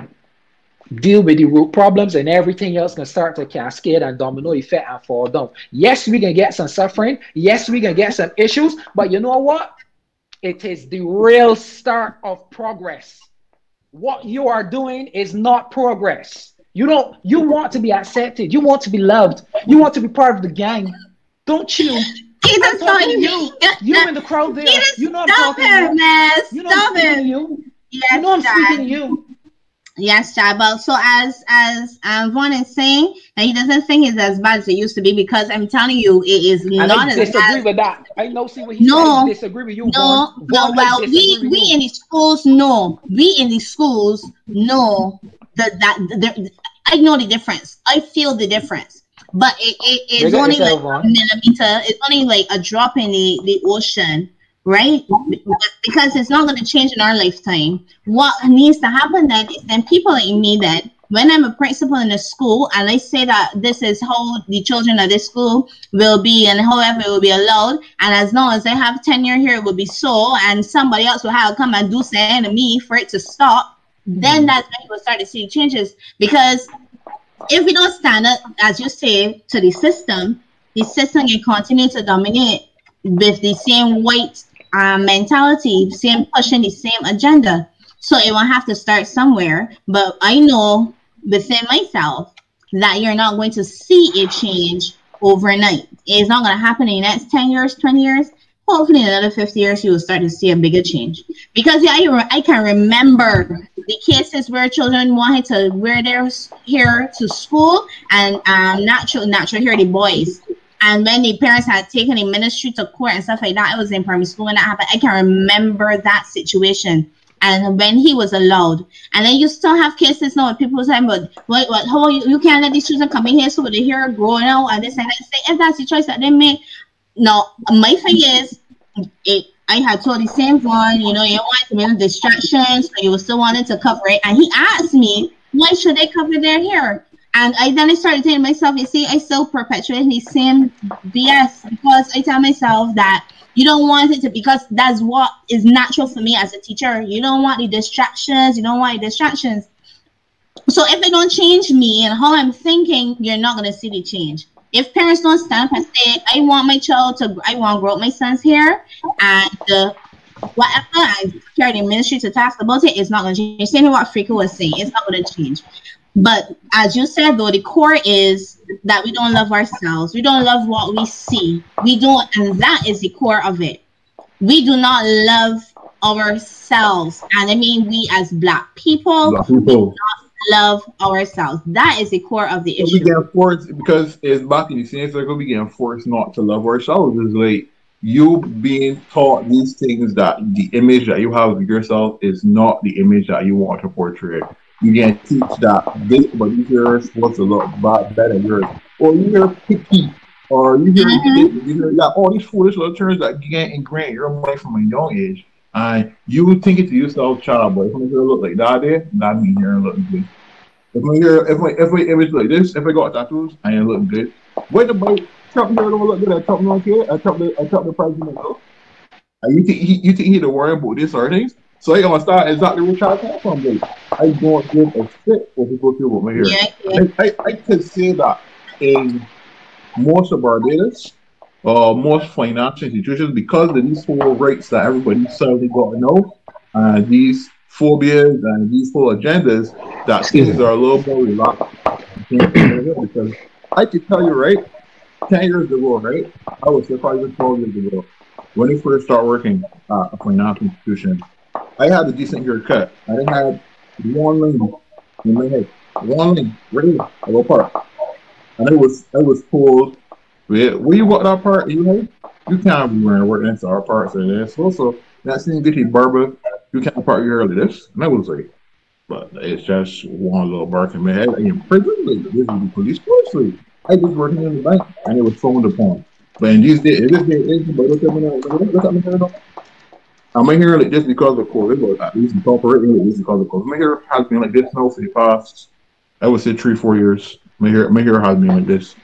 Deal with the root problems and everything else can start to cascade and domino effect and fall down. Yes, we can get some suffering. Yes, we can get some issues, but you know what? It is the real start of progress. What you are doing is not progress. You don't you want to be accepted, you want to be loved, you want to be part of the gang. Don't you? He just talking you. you. You in the crowd there. He just You know I'm talking it, you. man. You know I'm Stop to you. Yes, You know I'm Dad. speaking you. Yes. But so as as um Vaughn is saying, and he doesn't think it's as bad as it used to be because I'm telling you, it is And not I as disagree bad. with that. I know. See what he No. said. Disagree with you. No, Vaughn. no. Vaughn, Well, we we you. in the schools know. We in the schools know that that the, I know the difference. I feel the difference. But it, it it's only like a millimeter. It's only like a drop in the, the ocean, right? Because it's not going to change in our lifetime. What needs to happen then is then people like me then when I'm a principal in a school and I say that this is how the children of this school will be and however it will be allowed, and as long as I have tenure here, it will be so, and somebody else will have to come and do something to me for it to stop, then that's when you will start to see changes. Because if we don't stand up, as you say, to the system, the system can continue to dominate with the same white uh, mentality, same pushing the same agenda. So it will have to start somewhere. But I know within myself that you're not going to see a change overnight. It's not going to happen in the next 10 years, 20 years. Hopefully, in another 50 years, you will start to see a bigger change. Because yeah, I, I can remember the cases where children wanted to wear their hair to school and um, natural, natural hair, the boys. And when the parents had taken the ministry to court and stuff like that, it was in primary school when that happened. I can remember that situation and when he was allowed. And then you still have cases now with people saying, but what, what, how you, you can't let these children come in here so they hear growing out and this and that. Say, if that's the choice that they make. No, my thing is, it, I had told the same one, you know, you want to make distractions, so you still wanted to cover it. And he asked me, why should they cover their hair? And I then I started telling myself, you see, I still perpetuate the same BS because I tell myself that you don't want it to because that's what is natural for me as a teacher. You don't want the distractions. You don't want the distractions. So if they don't change me and how I'm thinking, you're not gonna see the change. If parents don't stand up and say, "I want my child to, I want to grow up my son's hair," and uh, whatever, I carry the ministry to task about it, it's not gonna change. Same what Frika was saying, it's not gonna change. But as you said, though, the core is that we don't love ourselves. We don't love what we see. We don't, and that is the core of it. We do not love ourselves. And I mean, we as Black people, Black people. We do not love ourselves. That is the core of the So we issue. get forced because it's back in the same circle. We get forced not to love ourselves. It's like you being taught these things that the image that you have of yourself is not the image that you want to portray. You can teach that this, but yours was a lot bad, better yours, or you hear picky, or you hear Mhm. you hear like all these foolish little terms that get ingrained in your mind from a young age, and you would think it to yourself, child, but if hear look like that, there, that mean you're looking good. If I hear if I if I image like this, if I got tattoos, I ain't looking good. What about Trump here don't look good? I Trump don't care. I Trump the I Trump the president. though. And you think he, you think he to worry about this or things? So I gonna start exactly where child come from. Like, I don't give a shit what people feel about my hair. Yeah, yeah. I, I, I could say that in most of Barbados, uh, most financial institutions, because of these whole rights that everybody suddenly got to know, uh, these phobias and these whole agendas, that things are a little more relaxed. because I can tell you, right, 10 years ago, right, I was probably 12 years ago, when I first started working uh, at a financial institution, I had a decent haircut. I didn't have one line in my head. One right here, I go part. And it was I was told, where, where you got that part, you know, you can't be wearing work next to our parts of this. So, so that same get your barber, you can't this. And I was like, but it's just one little bark in my head. I am prison, this is the police force. I was working in the bank and it was frowned upon. But in these days, in this day, age, but look. I'm in here like just because of COVID, but at least incorporating it because of COVID. My hair has been like this now for the past, I would say three, four years. My hair, my hair has been like this.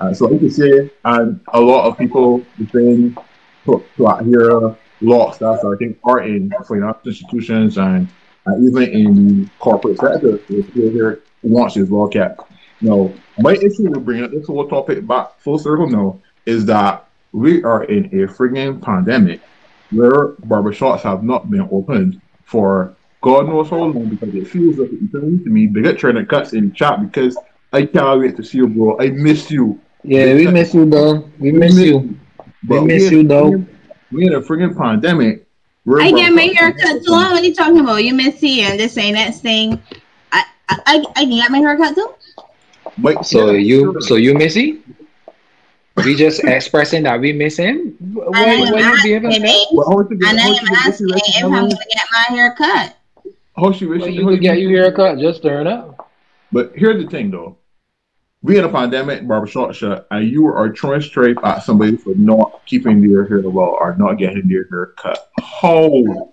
Uh, so I can say, and a lot of people within to, to out here, law I think, are in financial institutions and uh, even in the corporate sector. You're here, wants this law cap. No, my issue with bringing this whole topic back full circle now is that we are in a friggin' pandemic where barbershops have not been opened for God knows how long because it feels like it's eternity to me. Big trying to cuts in the chat because I can't wait to see you, bro. I miss you. Yeah, we miss you though. We miss you. We miss we you in- though. We in a friggin' pandemic. where I get my barbershops hair cut not too. What are you talking about? You missy and this ain't that thing. I I I, I can get my hair cut too. But So yeah, you, sure. so you missy? We just expressing that we miss him. And Why, I am why you be able to asking, that? Well, get- and I how am she asking if I'm gonna get my hair cut. how she wish Well, she- you how could she- get your haircut. Just turn up. But here's the thing, though. We in a pandemic, barbershop shut, and you are throwing straight at somebody for not keeping their hair well or not getting their hair cut. How?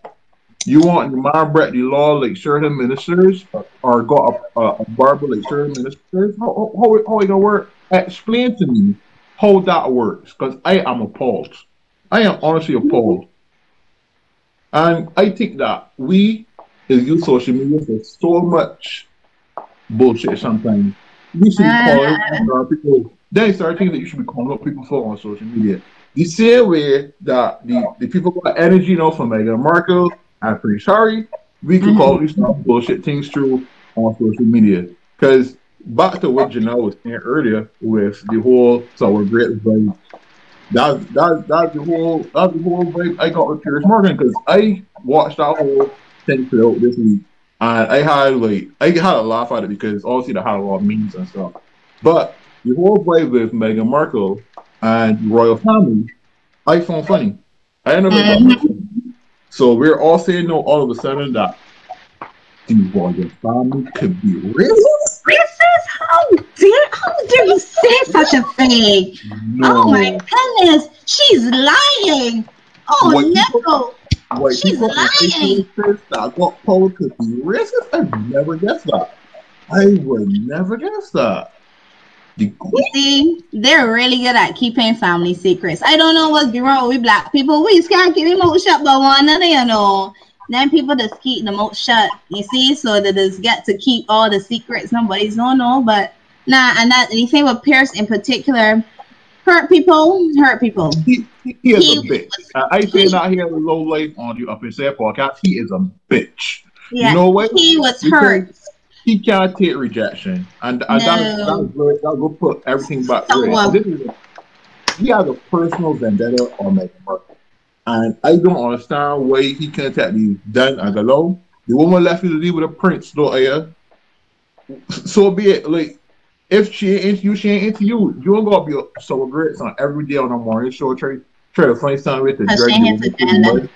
You want Imam Brett the law like certain ministers or got a, a, a barber like certain ministers? How, how, how it gonna work? Explain to me how that works because I am appalled. I am honestly appalled. And I think that we use social media for so much bullshit sometimes. We should be calling out people. Then start thinking that you should be calling out people for on social media. The same way that the, the people got energy you know from Meghan Markle and Prince Harry, we could call mm-hmm. these bullshit things true on social media. Because back to what Janelle was saying earlier with the whole so we're great vibe. That's that that's the whole that's the whole vibe I got with Piers Morgan because I watched that whole thing throughout this week and I had like I had a laugh at it because obviously they had a lot of memes and stuff. But the whole vibe with Meghan Markle and the royal family, I found funny. I never mm-hmm. So we're all saying no all of a sudden that the royal family could be racist. Racist? How dare how dare you say such a thing? No. Oh my goodness, she's lying. Oh what no. People, she's lying. That what Paul could be racist? I never guessed that. I would never guess that. You see, they're really good at keeping family secrets. I don't know what's wrong with black people. We just can't keep them out shut, but one another, you know. Then people just keep them mouth shut, you see, so they just get to keep all the secrets nobody's don't know. But nah, and that anything with Piers in particular, hurt people, hurt people. He, he, he is he a bitch. Was, I say not here with low life on you up in Say podcast. He is a bitch. Yeah, you know what? He was because hurt he can't take rejection, and, and no. that, that, that, that put everything back. So, uh, he has a personal vendetta on Meghan Markle, and I don't understand why he can't take these done as alone. The woman left you to live with a prince, though, yeah. So be it. Like, if she ain't into you, she ain't into you. You ain't gonna be so great on every day on the morning show, try try to find something with the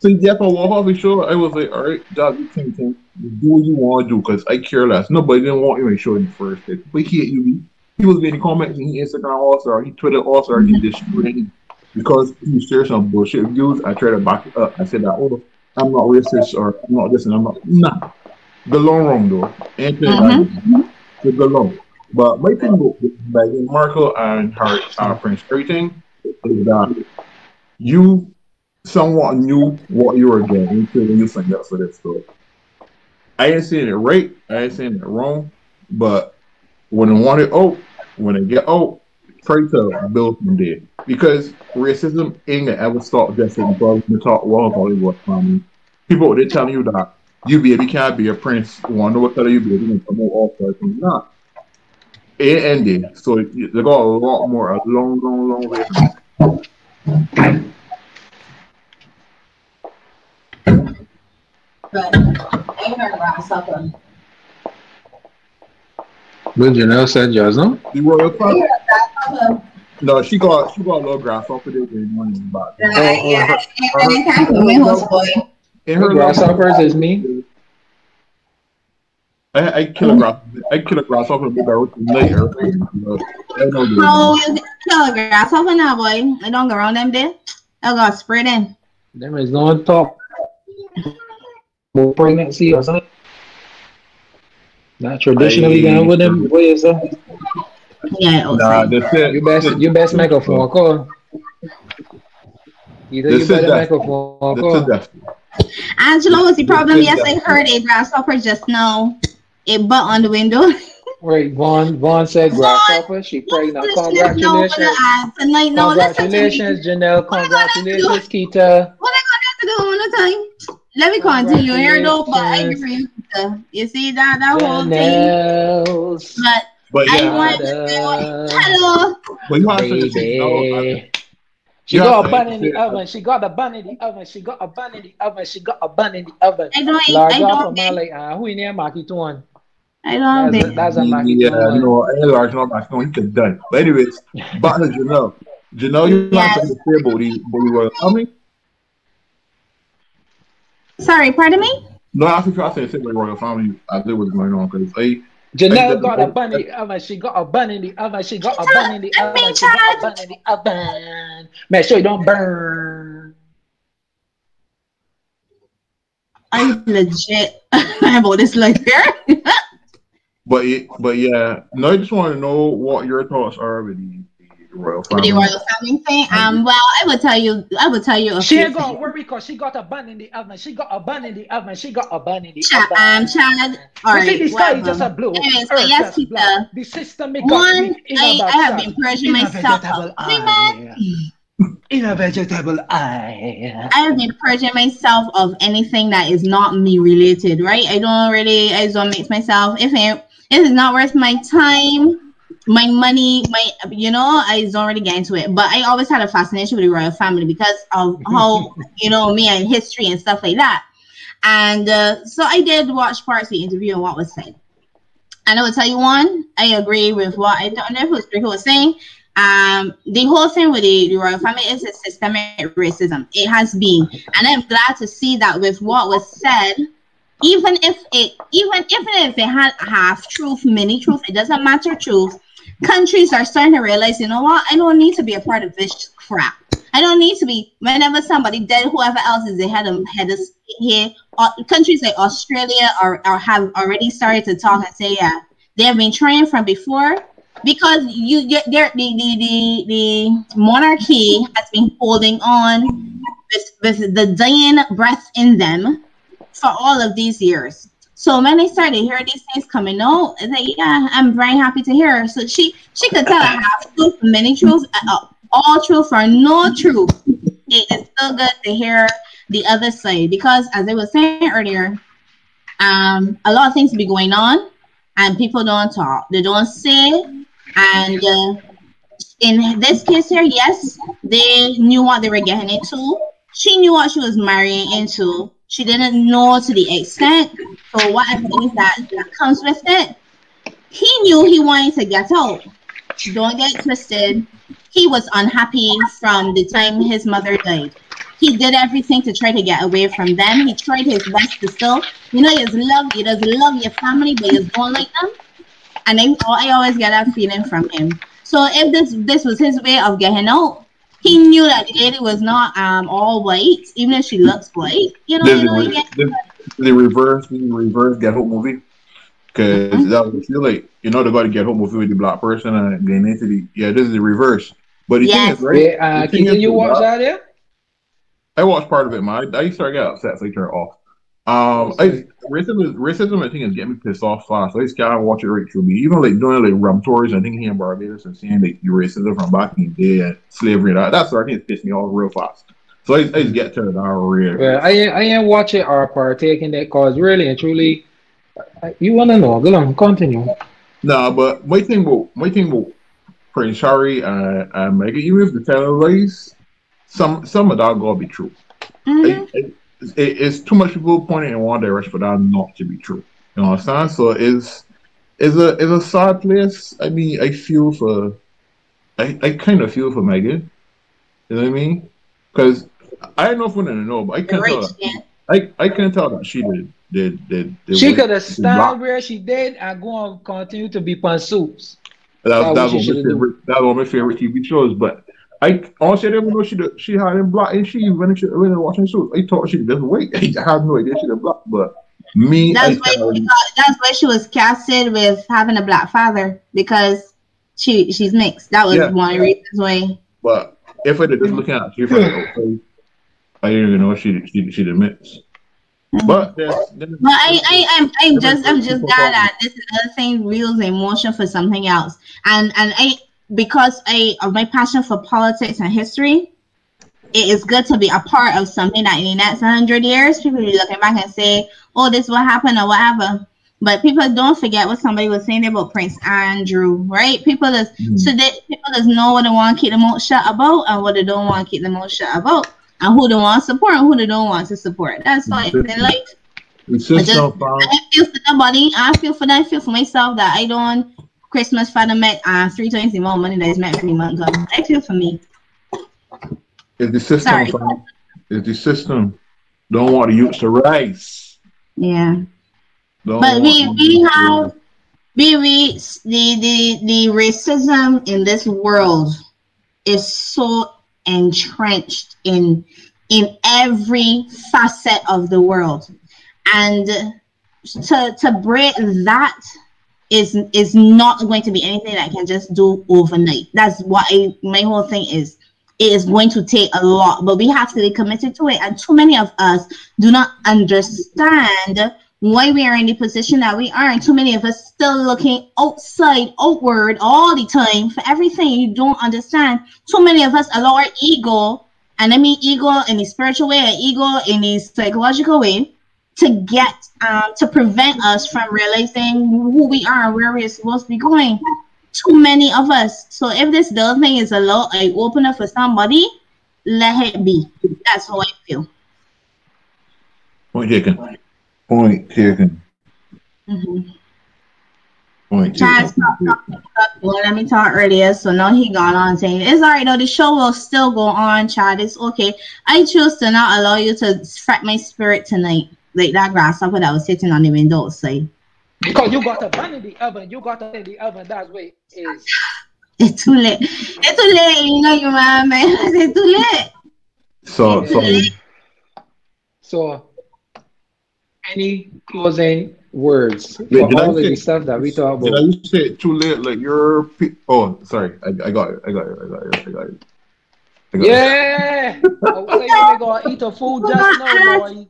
so he get up and walk off the show. I was like, all right, dog, you can, can do what you want to do because I care less. Nobody didn't want you to show in the first place. But he you. He was getting comments in Instagram also, he Twitter also, he did shit because he shared some bullshit views. I tried to back it up. I said that, oh, I'm not racist or I'm not this and I'm not. Nah, the long run, though. And mm-hmm. The long. But my thing with Meghan Markle and her uh, Prince everything is that you somewhat knew what you were getting when you signed up for this store. I ain't saying it right, I ain't saying it wrong, but when I want it out, when I get out, try to build from there. Because racism ain't gonna ever stop just in because we talk well Hollywood family. People they tell you that you baby can't be a prince, wonder what color you baby and promote all sorts of not. It ended. So they got a lot more, a long, long, long way. But I heard grasshopper. But Janelle said Jasmine? The royal pup. No, she got she got a little grasshopper there in one about. Yeah, yeah. Her, her, her, in her grasshoppers is me. I, I kill a mm-hmm. grasshopper. I kill a grasshopper with later. Oh, you kill a grasshopper now, boy. I don't go around them there. I got spread in. Them is no top more pregnancy or something? Not traditionally done with them What uh. is that? Yeah, nah, that's it. You best you best make a phone call. Either this you better make a phone call. Angela, what's the problem? Yes, I heard a grasshopper just now. A butt on the window. Wait, Vaughn, Vaughn said grasshopper. She pregnant. Congratulations. Tonight, no, congratulations, Janelle. Congratulations, Kita. What I gonna do one more time? Let me continue here though, but I agree with you. see that that whole thing. But, but yeah, I want to say hello. But you have to say She got a bun in the oven. She got a bun in the oven. She got a bun in the oven. She got a bun in the oven. I don't. Large I don't. Think... Like, uh, who in there, Maki Tuan? I don't that's. A, that's a Maki Yeah, Tuan. no, I large not Maki Tuan. He could done. But anyways, back to Janelle. Janelle, you yes. have to say about the about the Tell me. Sorry, pardon me? No, I think I said like royal family. I did what's going on because they. Janelle got a bun in the oven. She got a bun in the oven. She got a bun in the oven. She got a bun in the oven. Make sure you don't burn. I'm legit about this life here. But it, but yeah, no, I just want to know what your thoughts are with the, the royal With family. the royal family thing. Um, well, I will tell you. I will tell you. A She few got to things. worry because she got a bun in the oven. She got a bun in the oven. She got a bun in the Cha- oven. um, Chad. All you see, the sky is whatever. just a blue. Anyways, so yes, just Peter. The system make One, up in I, a I have been purging myself vegetable of women. eye. In a vegetable eye. I have been purging myself of anything that is not me related, right? I don't really, I don't mix myself. If it, if it's not worth my time, my money, my, you know, I don't really get into it. But I always had a fascination with the royal family because of how, you know, me and history and stuff like that. And uh, so I did watch parts of the interview and what was said. And I will tell you one, I agree with what I don't know who was was saying. Um, the whole thing with the, the royal family is a systemic racism. It has been, and I'm glad to see that with what was said, even if it, even even if it had half truth, many truth, it doesn't matter truth. Countries are starting to realize, you know what? I don't need to be a part of this crap. I don't need to be. Whenever somebody dead, whoever else is the head of head of state here, uh, countries like Australia are, are have already started to talk and say, yeah, they have been trying from before because you get there the, the the the monarchy has been holding on with, with the dying breath in them for all of these years. So when they started hearing these things coming out, like, yeah, I'm very happy to hear. So she she could tell a half truth, many truths, uh, all truth or no truth. It is still good to hear the other side because, as I was saying earlier, um, a lot of things be going on, and people don't talk. They don't say, and uh, in this case here, yes, they knew what they were getting into. She knew what she was marrying into. She didn't know to the extent. So whatever it is that, that comes with it, he knew he wanted to get out. Don't get twisted. He was unhappy from the time his mother died. He did everything to try to get away from them. He tried his best to still, you know, does love, he does love your family, but he don't like them. And I, I always get that feeling from him. So if this this was his way of getting out, he knew that the lady was not um all white, even if she looks white. You know, This you know, you is get the, the reverse, the reverse get home movie. Because Mhm. that would feel like, you know, they got to get home movie with the black person and getting into the, yeah, this is the reverse. But the Yes. thing is, right? Wait, uh, the thing can is you watch that- that yeah? I watched part of it, man. I, I used to get upset, so I turn it off. Um, I, racism, racism, I think, is getting me pissed off fast. I just can't watch it right through me. Even like doing like rum tours, I think here in Barbados and seeing like the racism from back in the day and slavery and that. That's what I think pissed me off real fast. So I, I just get to it now real. Well, I ain't, I ain't watch it or partake in that cause really and truly, you wanna know? Go on, continue. Nah, but my thing about my thing about Prince Harry and, and Meghan, even if the telling lies, some some of that gotta be true. Mhm. it, it, it's too much people pointing in one direction for that not to be true. You know what I'm saying? So it's it's a it's a sad place. I mean, I feel for I, I kind of feel for Meghan. You know what I mean? Because I don't know if we're gonna know, but I The can tell that. I I can tell that she did did did. did She could have did where she did and go on continue to be pantsuits. That, That's that's what one my favorite. That's one of my favorite TV shows. But I honestly I didn't know she did, she had him black, and she when she when I was watching shows, I thought she did wait. I had no idea she did black. But me, That's why she that's why she was casted with having a black father because she she's mixed. That was Yeah. one of the reasons why. But if I did just looking at she from the outside, I didn't even know she she she did mix. But there's, there's, But I, I, I'm, I'm just, I'm just glad that this is another thing wheels emotion for something else, and and I because I of my passion for politics and history, it is good to be a part of something that in the next hundred years people will be looking back and say, oh, this is what happened or whatever. But people don't forget what somebody was saying about Prince Andrew, right? People just Mhm. so that people just know what they want to keep the mouth shut about and what they don't want to keep the mouth shut about, and who they want to support and who they don't want to support. That's in life. the system just- found, I feel for nobody. I feel for that. I feel for myself that I don't Christmas father met uh, three times the amount of money that is meant for me month ago. I feel for me. if the system Sorry. if the system don't want to use the rice, Yeah. don't But we we have we we the the the racism in this world is so entrenched in in every facet of the world. and to to break that is is not going to be anything that I can just do overnight. That's what my whole thing is. It is going to take a lot, but we have to be committed to it. And too many of us do not understand why we are in the position that we are. And too many of us still looking outside, outward all the time for everything you don't understand. Too many of us allow our ego, and I mean ego in the spiritual way and ego in the psychological way, to get um, to prevent us from realizing who we are and where we're supposed to be going. Too many of us. So if this little thing is a lot, I open up for somebody, let it be. That's how I feel. Point taken. Point taken. Mm-hmm. Point Chaz taken. talked talk, talk, well, let me talk earlier, so now he gone on saying it's all right though. The show will still go on, Chad. It's okay. I choose to not allow you to fret my spirit tonight, like that grasshopper that was sitting on the window outside. Because you got a bun in the oven, you got it in the oven. That's what it is. It's too late. It's too late. You know you man, man. It's too late. So, so So, any closing words Wait, for all of say- the stuff that we talk about? did I about? just say it too late? Like you're. Pe- oh, sorry. I, I got it. I got it. I got it. I got it. I got it. Yeah, I was like, we gonna eat a food just now, boy.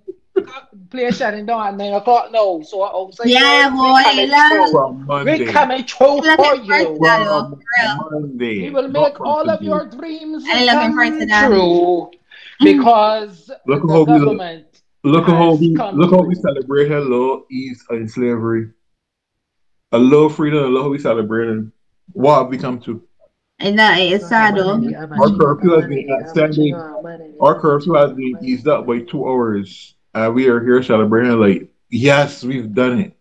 Play shutting down at nine o'clock now, so I was say, Yeah, we boy, coming love. through. From Monday. We coming through Looking for forward you. to that, though, From for real. Monday. We will make all of your dreams I'm looking forward come true mm. because Look the how we- government. Look at how we look how we through. celebrate hello ease and slavery. A love freedom, and love how we celebrating. What have we come to? And that it's sad though. Our curfew has been extended. Our curfew has been eased up by two hours, and we are here celebrating like yes, we've done it.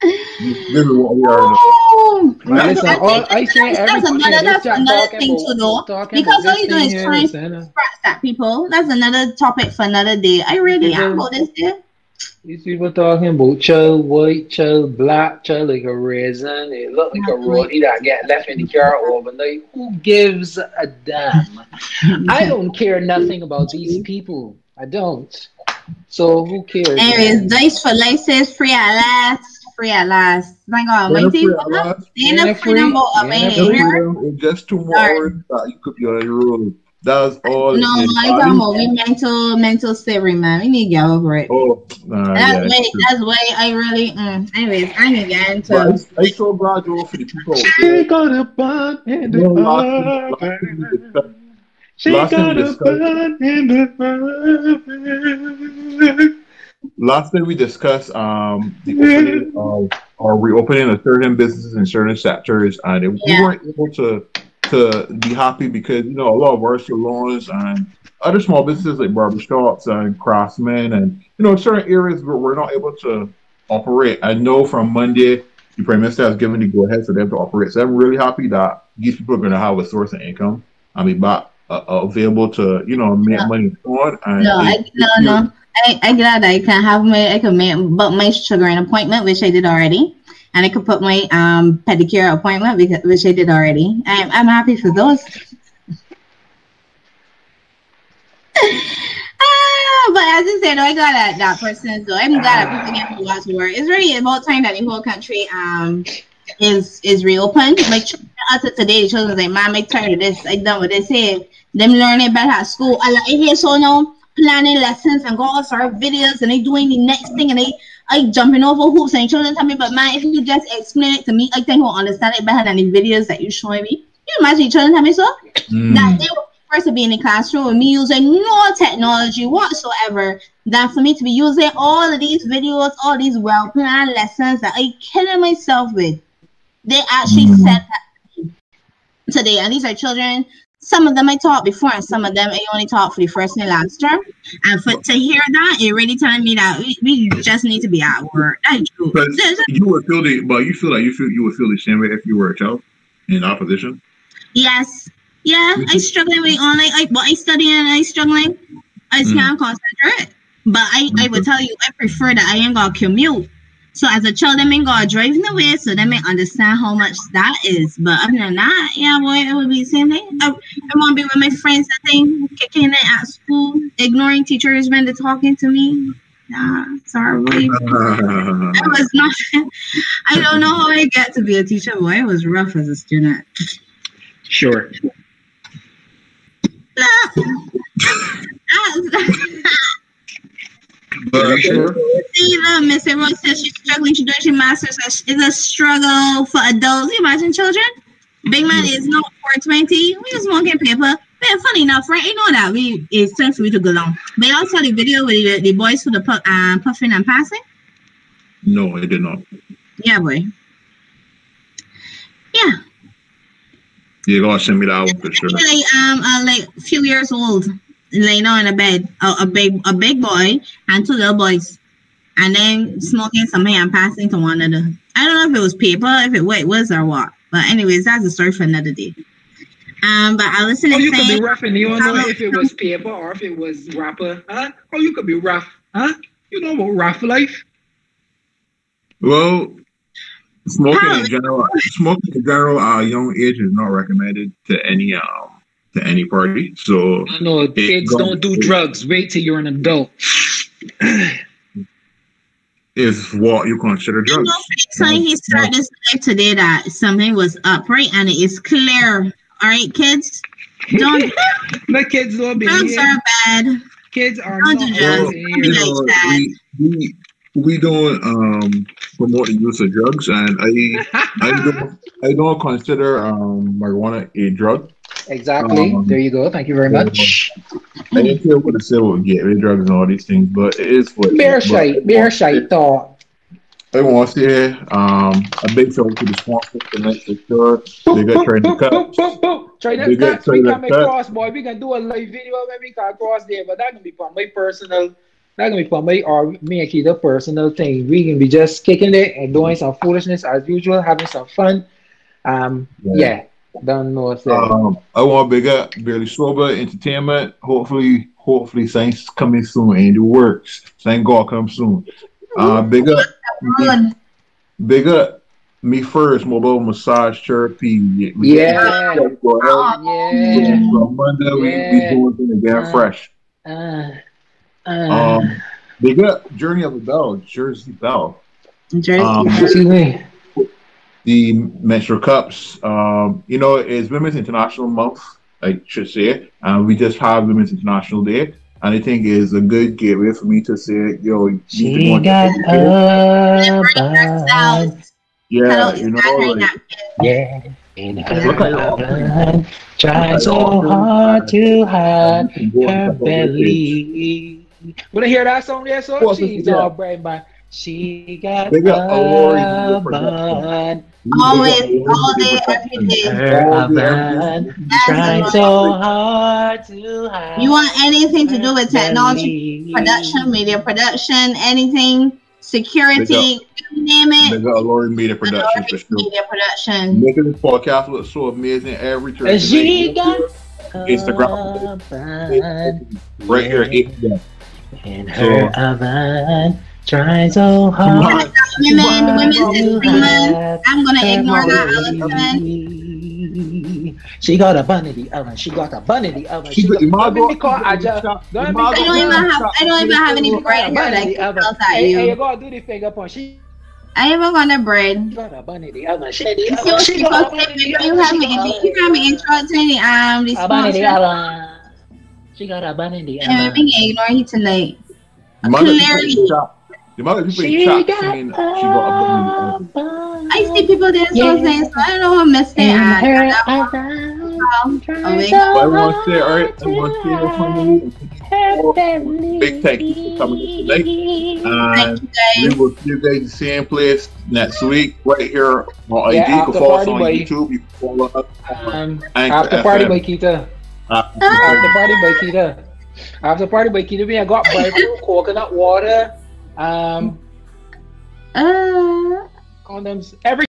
This is what we are now. Oh, Right, listen, I all, I say that's, that's another, in this that's chat another thing about- to know. Because all you're this doing is thing here, to scratch that people. That's another topic for another day. I really am about this day. These people talking about child white, child black, child like a raisin. It look like a roadie that get left in the car overnight. Who gives a damn? I don't care nothing about these people. I don't. So who cares? Anyways, Dice for Life says free at last. Free at last. My God, my We're team. free at. They end up freedom free. about up Ain't in free. here. Freedom just two more Sorry. hours that you could be on your road. That's all. No, it is. I talking about we mental mental slavery, man. We need to get over it. Oh, nah, That's yeah. why. That's why I really. Mm. Anyways, I need to get into. But I'm so glad though for the people. She got a bun in You She last time got we a discussed- bun in the. Last time we discussed um the opening of or reopening of certain businesses in certain sectors, and we Yeah. weren't able to to be happy because you know a lot of our salons and other small businesses like barbershops and craftsmen and you know certain areas where we're not able to operate. I know from Monday the prime minister has given the go ahead for them to operate, so I'm really happy that these people are going to have a source of income and be back uh, uh, available to you know make Yeah. money on. And No, I, no, no. I, I glad I can have my I can make book my sugar an appointment, which I did already, and I could put my um pedicure appointment because which I did already. I'm I'm happy for those. ah, but as I said, I glad that that person. So I'm glad that people get to watch work. It's really about time that the whole country um is is reopened. Like after today, the children like, "Mom, I'm tired of this. I'm done with this." Here, them learning better at school. I like here so now planning lessons and go for videos and they doing the next thing and they I jumping over hoops and children tell me, but man, if you just explain it to me, I think I'll understand it better than the videos that you showing me. You imagine children tell me so? Mm. That they were first to be in the classroom with me using no technology whatsoever than for me to be using all of these videos, all these well planned lessons that I killing myself with. They actually Mm. said that today, and these are children. Some of them I taught before, and some of them I only taught for the first and last term. And for to hear that, it really telling me that we, we just need to be at work. But you would feel the, but you feel like you feel you would feel the same way if you were a child in opposition. Yes. Yeah, I struggling with online. I but I study and I struggling. I Mm. can't concentrate. But I, I would tell you, I prefer that I ain't gonna commute. So as a child, I ain't go driving nowhere, so they may understand how much that is. But other than that, yeah, boy, it would be the same thing. Uh, I, I want to be with my friends. I think kicking it at school, ignoring teachers when they're talking to me. Yeah, sorry. boy. I was not. I don't know how I get to be a teacher, boy. I was rough as a student. Sure. Ah, ah, But Are you sure? See, look, Miss Rose says she's struggling. She's doing her master's. It's a struggle for adults. You imagine children? Big man is not 420. We just won't get paper. But funny enough, right? You know that we it's time for you to go long. But you also saw the video with the, the boys for the pu- uh, puffing and passing. no, I did not. Yeah, boy. Yeah, You gotta send me that one for sure. like um, uh, like a few years old, laying on a bed, a, a big, a big boy and two little boys, and then smoking something and passing to one another. I don't know if it was paper, if it what it was or what. But anyways, that's a story for another day. Um, but I listen Oh, to you could be rough and you don't know if it was paper or if it was rapper, huh? Oh, you could be rough, huh? You know about rough life? Well, smoking How? in general, smoking in general, at a young age is not recommended to any um to any party. So No, kids don't do drugs. Wait till you're an adult. is what you consider you drugs. know, so he started this today that something was up, right? And it is clear. All right, kids, don't The kids don't be drugs here. are bad. Kids are Don't not do drugs. allowed You know, that. we, we we don't um promote the use of drugs, and I I don't I don't consider um marijuana a drug. Exactly. Um, there you go. Thank you very much. I didn't care what to say about gateway drugs and all these things, but it is what. Bear. Shite. Bear shite thought. I want to say um a big shout out to the sponsors tonight for sure. They got. Try They got cuts. We coming cut. cross, boy. We can do a live video when we can cross there, but that gonna be for my personal. That gonna be for my or me and Keita personal thing. We can be just kicking it and doing some foolishness as usual, having some fun. Um, yeah. Don't know what's. Um, I want big up Barely Sober Entertainment. Hopefully, hopefully, things coming soon and it works. Thank God come soon. Uh, big up, Good. big up. Me first, mobile massage therapy. We- Yeah. Go yeah. From Monday, we we Yeah. doing things again Uh, fresh. Uh, uh, Um, big up Journey of the Bell, Jersey Bell. Jersey. Um, excuse me. The menstrual cups. Um, you know, it's Women's International Month, I should say. And we just had Women's International Day. And I think it's a good gateway for me to say, yo, you need to She and got get a Bring Yeah, you know, like, Yeah. Look like all- Try so hard to hide you can go and her check out their page. belly. Wanna hear that song there? So Course, she's yeah. all bright, man. She got a Lori bun. Always, all day, every day. Her All the bun. That's Try the so hard to hide. You want anything to do with technology, production, media production, anything, security, you name They it. got Lori Media Production for sure. Media production. Making this podcast look so amazing every And Thursday. she got Instagram. a bun. right here. Eight, yeah. In her oven, try so hard. Women, women's to empowerment. hide I'm gonna ignore that, She got a bun in the oven. She got a bun in the oven. She She got- got, you might don't go- call Aja. Don't you make I don't even have. I don't even have any She got bread a here bun in I the can oven. tell that Hey, hey, you you. gotta do the finger punch. She I even got the bread. got a bun in the oven. She, You she, see got what a bun in the say? You oven. have She me. got You have me interrupting the um the a bun in the oven. She got a bun in the And I'm oven. being ignored tonight. The amount of people Clearly. In chat- the amount of people in She chat got saying she got a bun in the a oven. bun I see people there so Yeah. saying so I don't know who missed it. in And her and oven. Oh, Try wait. so But I want to say, all right, I hard want to say, to no hide family. Big thank you for coming in tonight. Thank And you we will see you guys the same place next week, right here on Yeah, IG. You can follow us on boy. YouTube. You can follow us on Um, Anchor after party by Kita. After After party by Kita. After party by Kita, we have got bread, coconut water, um, Uh. condoms, every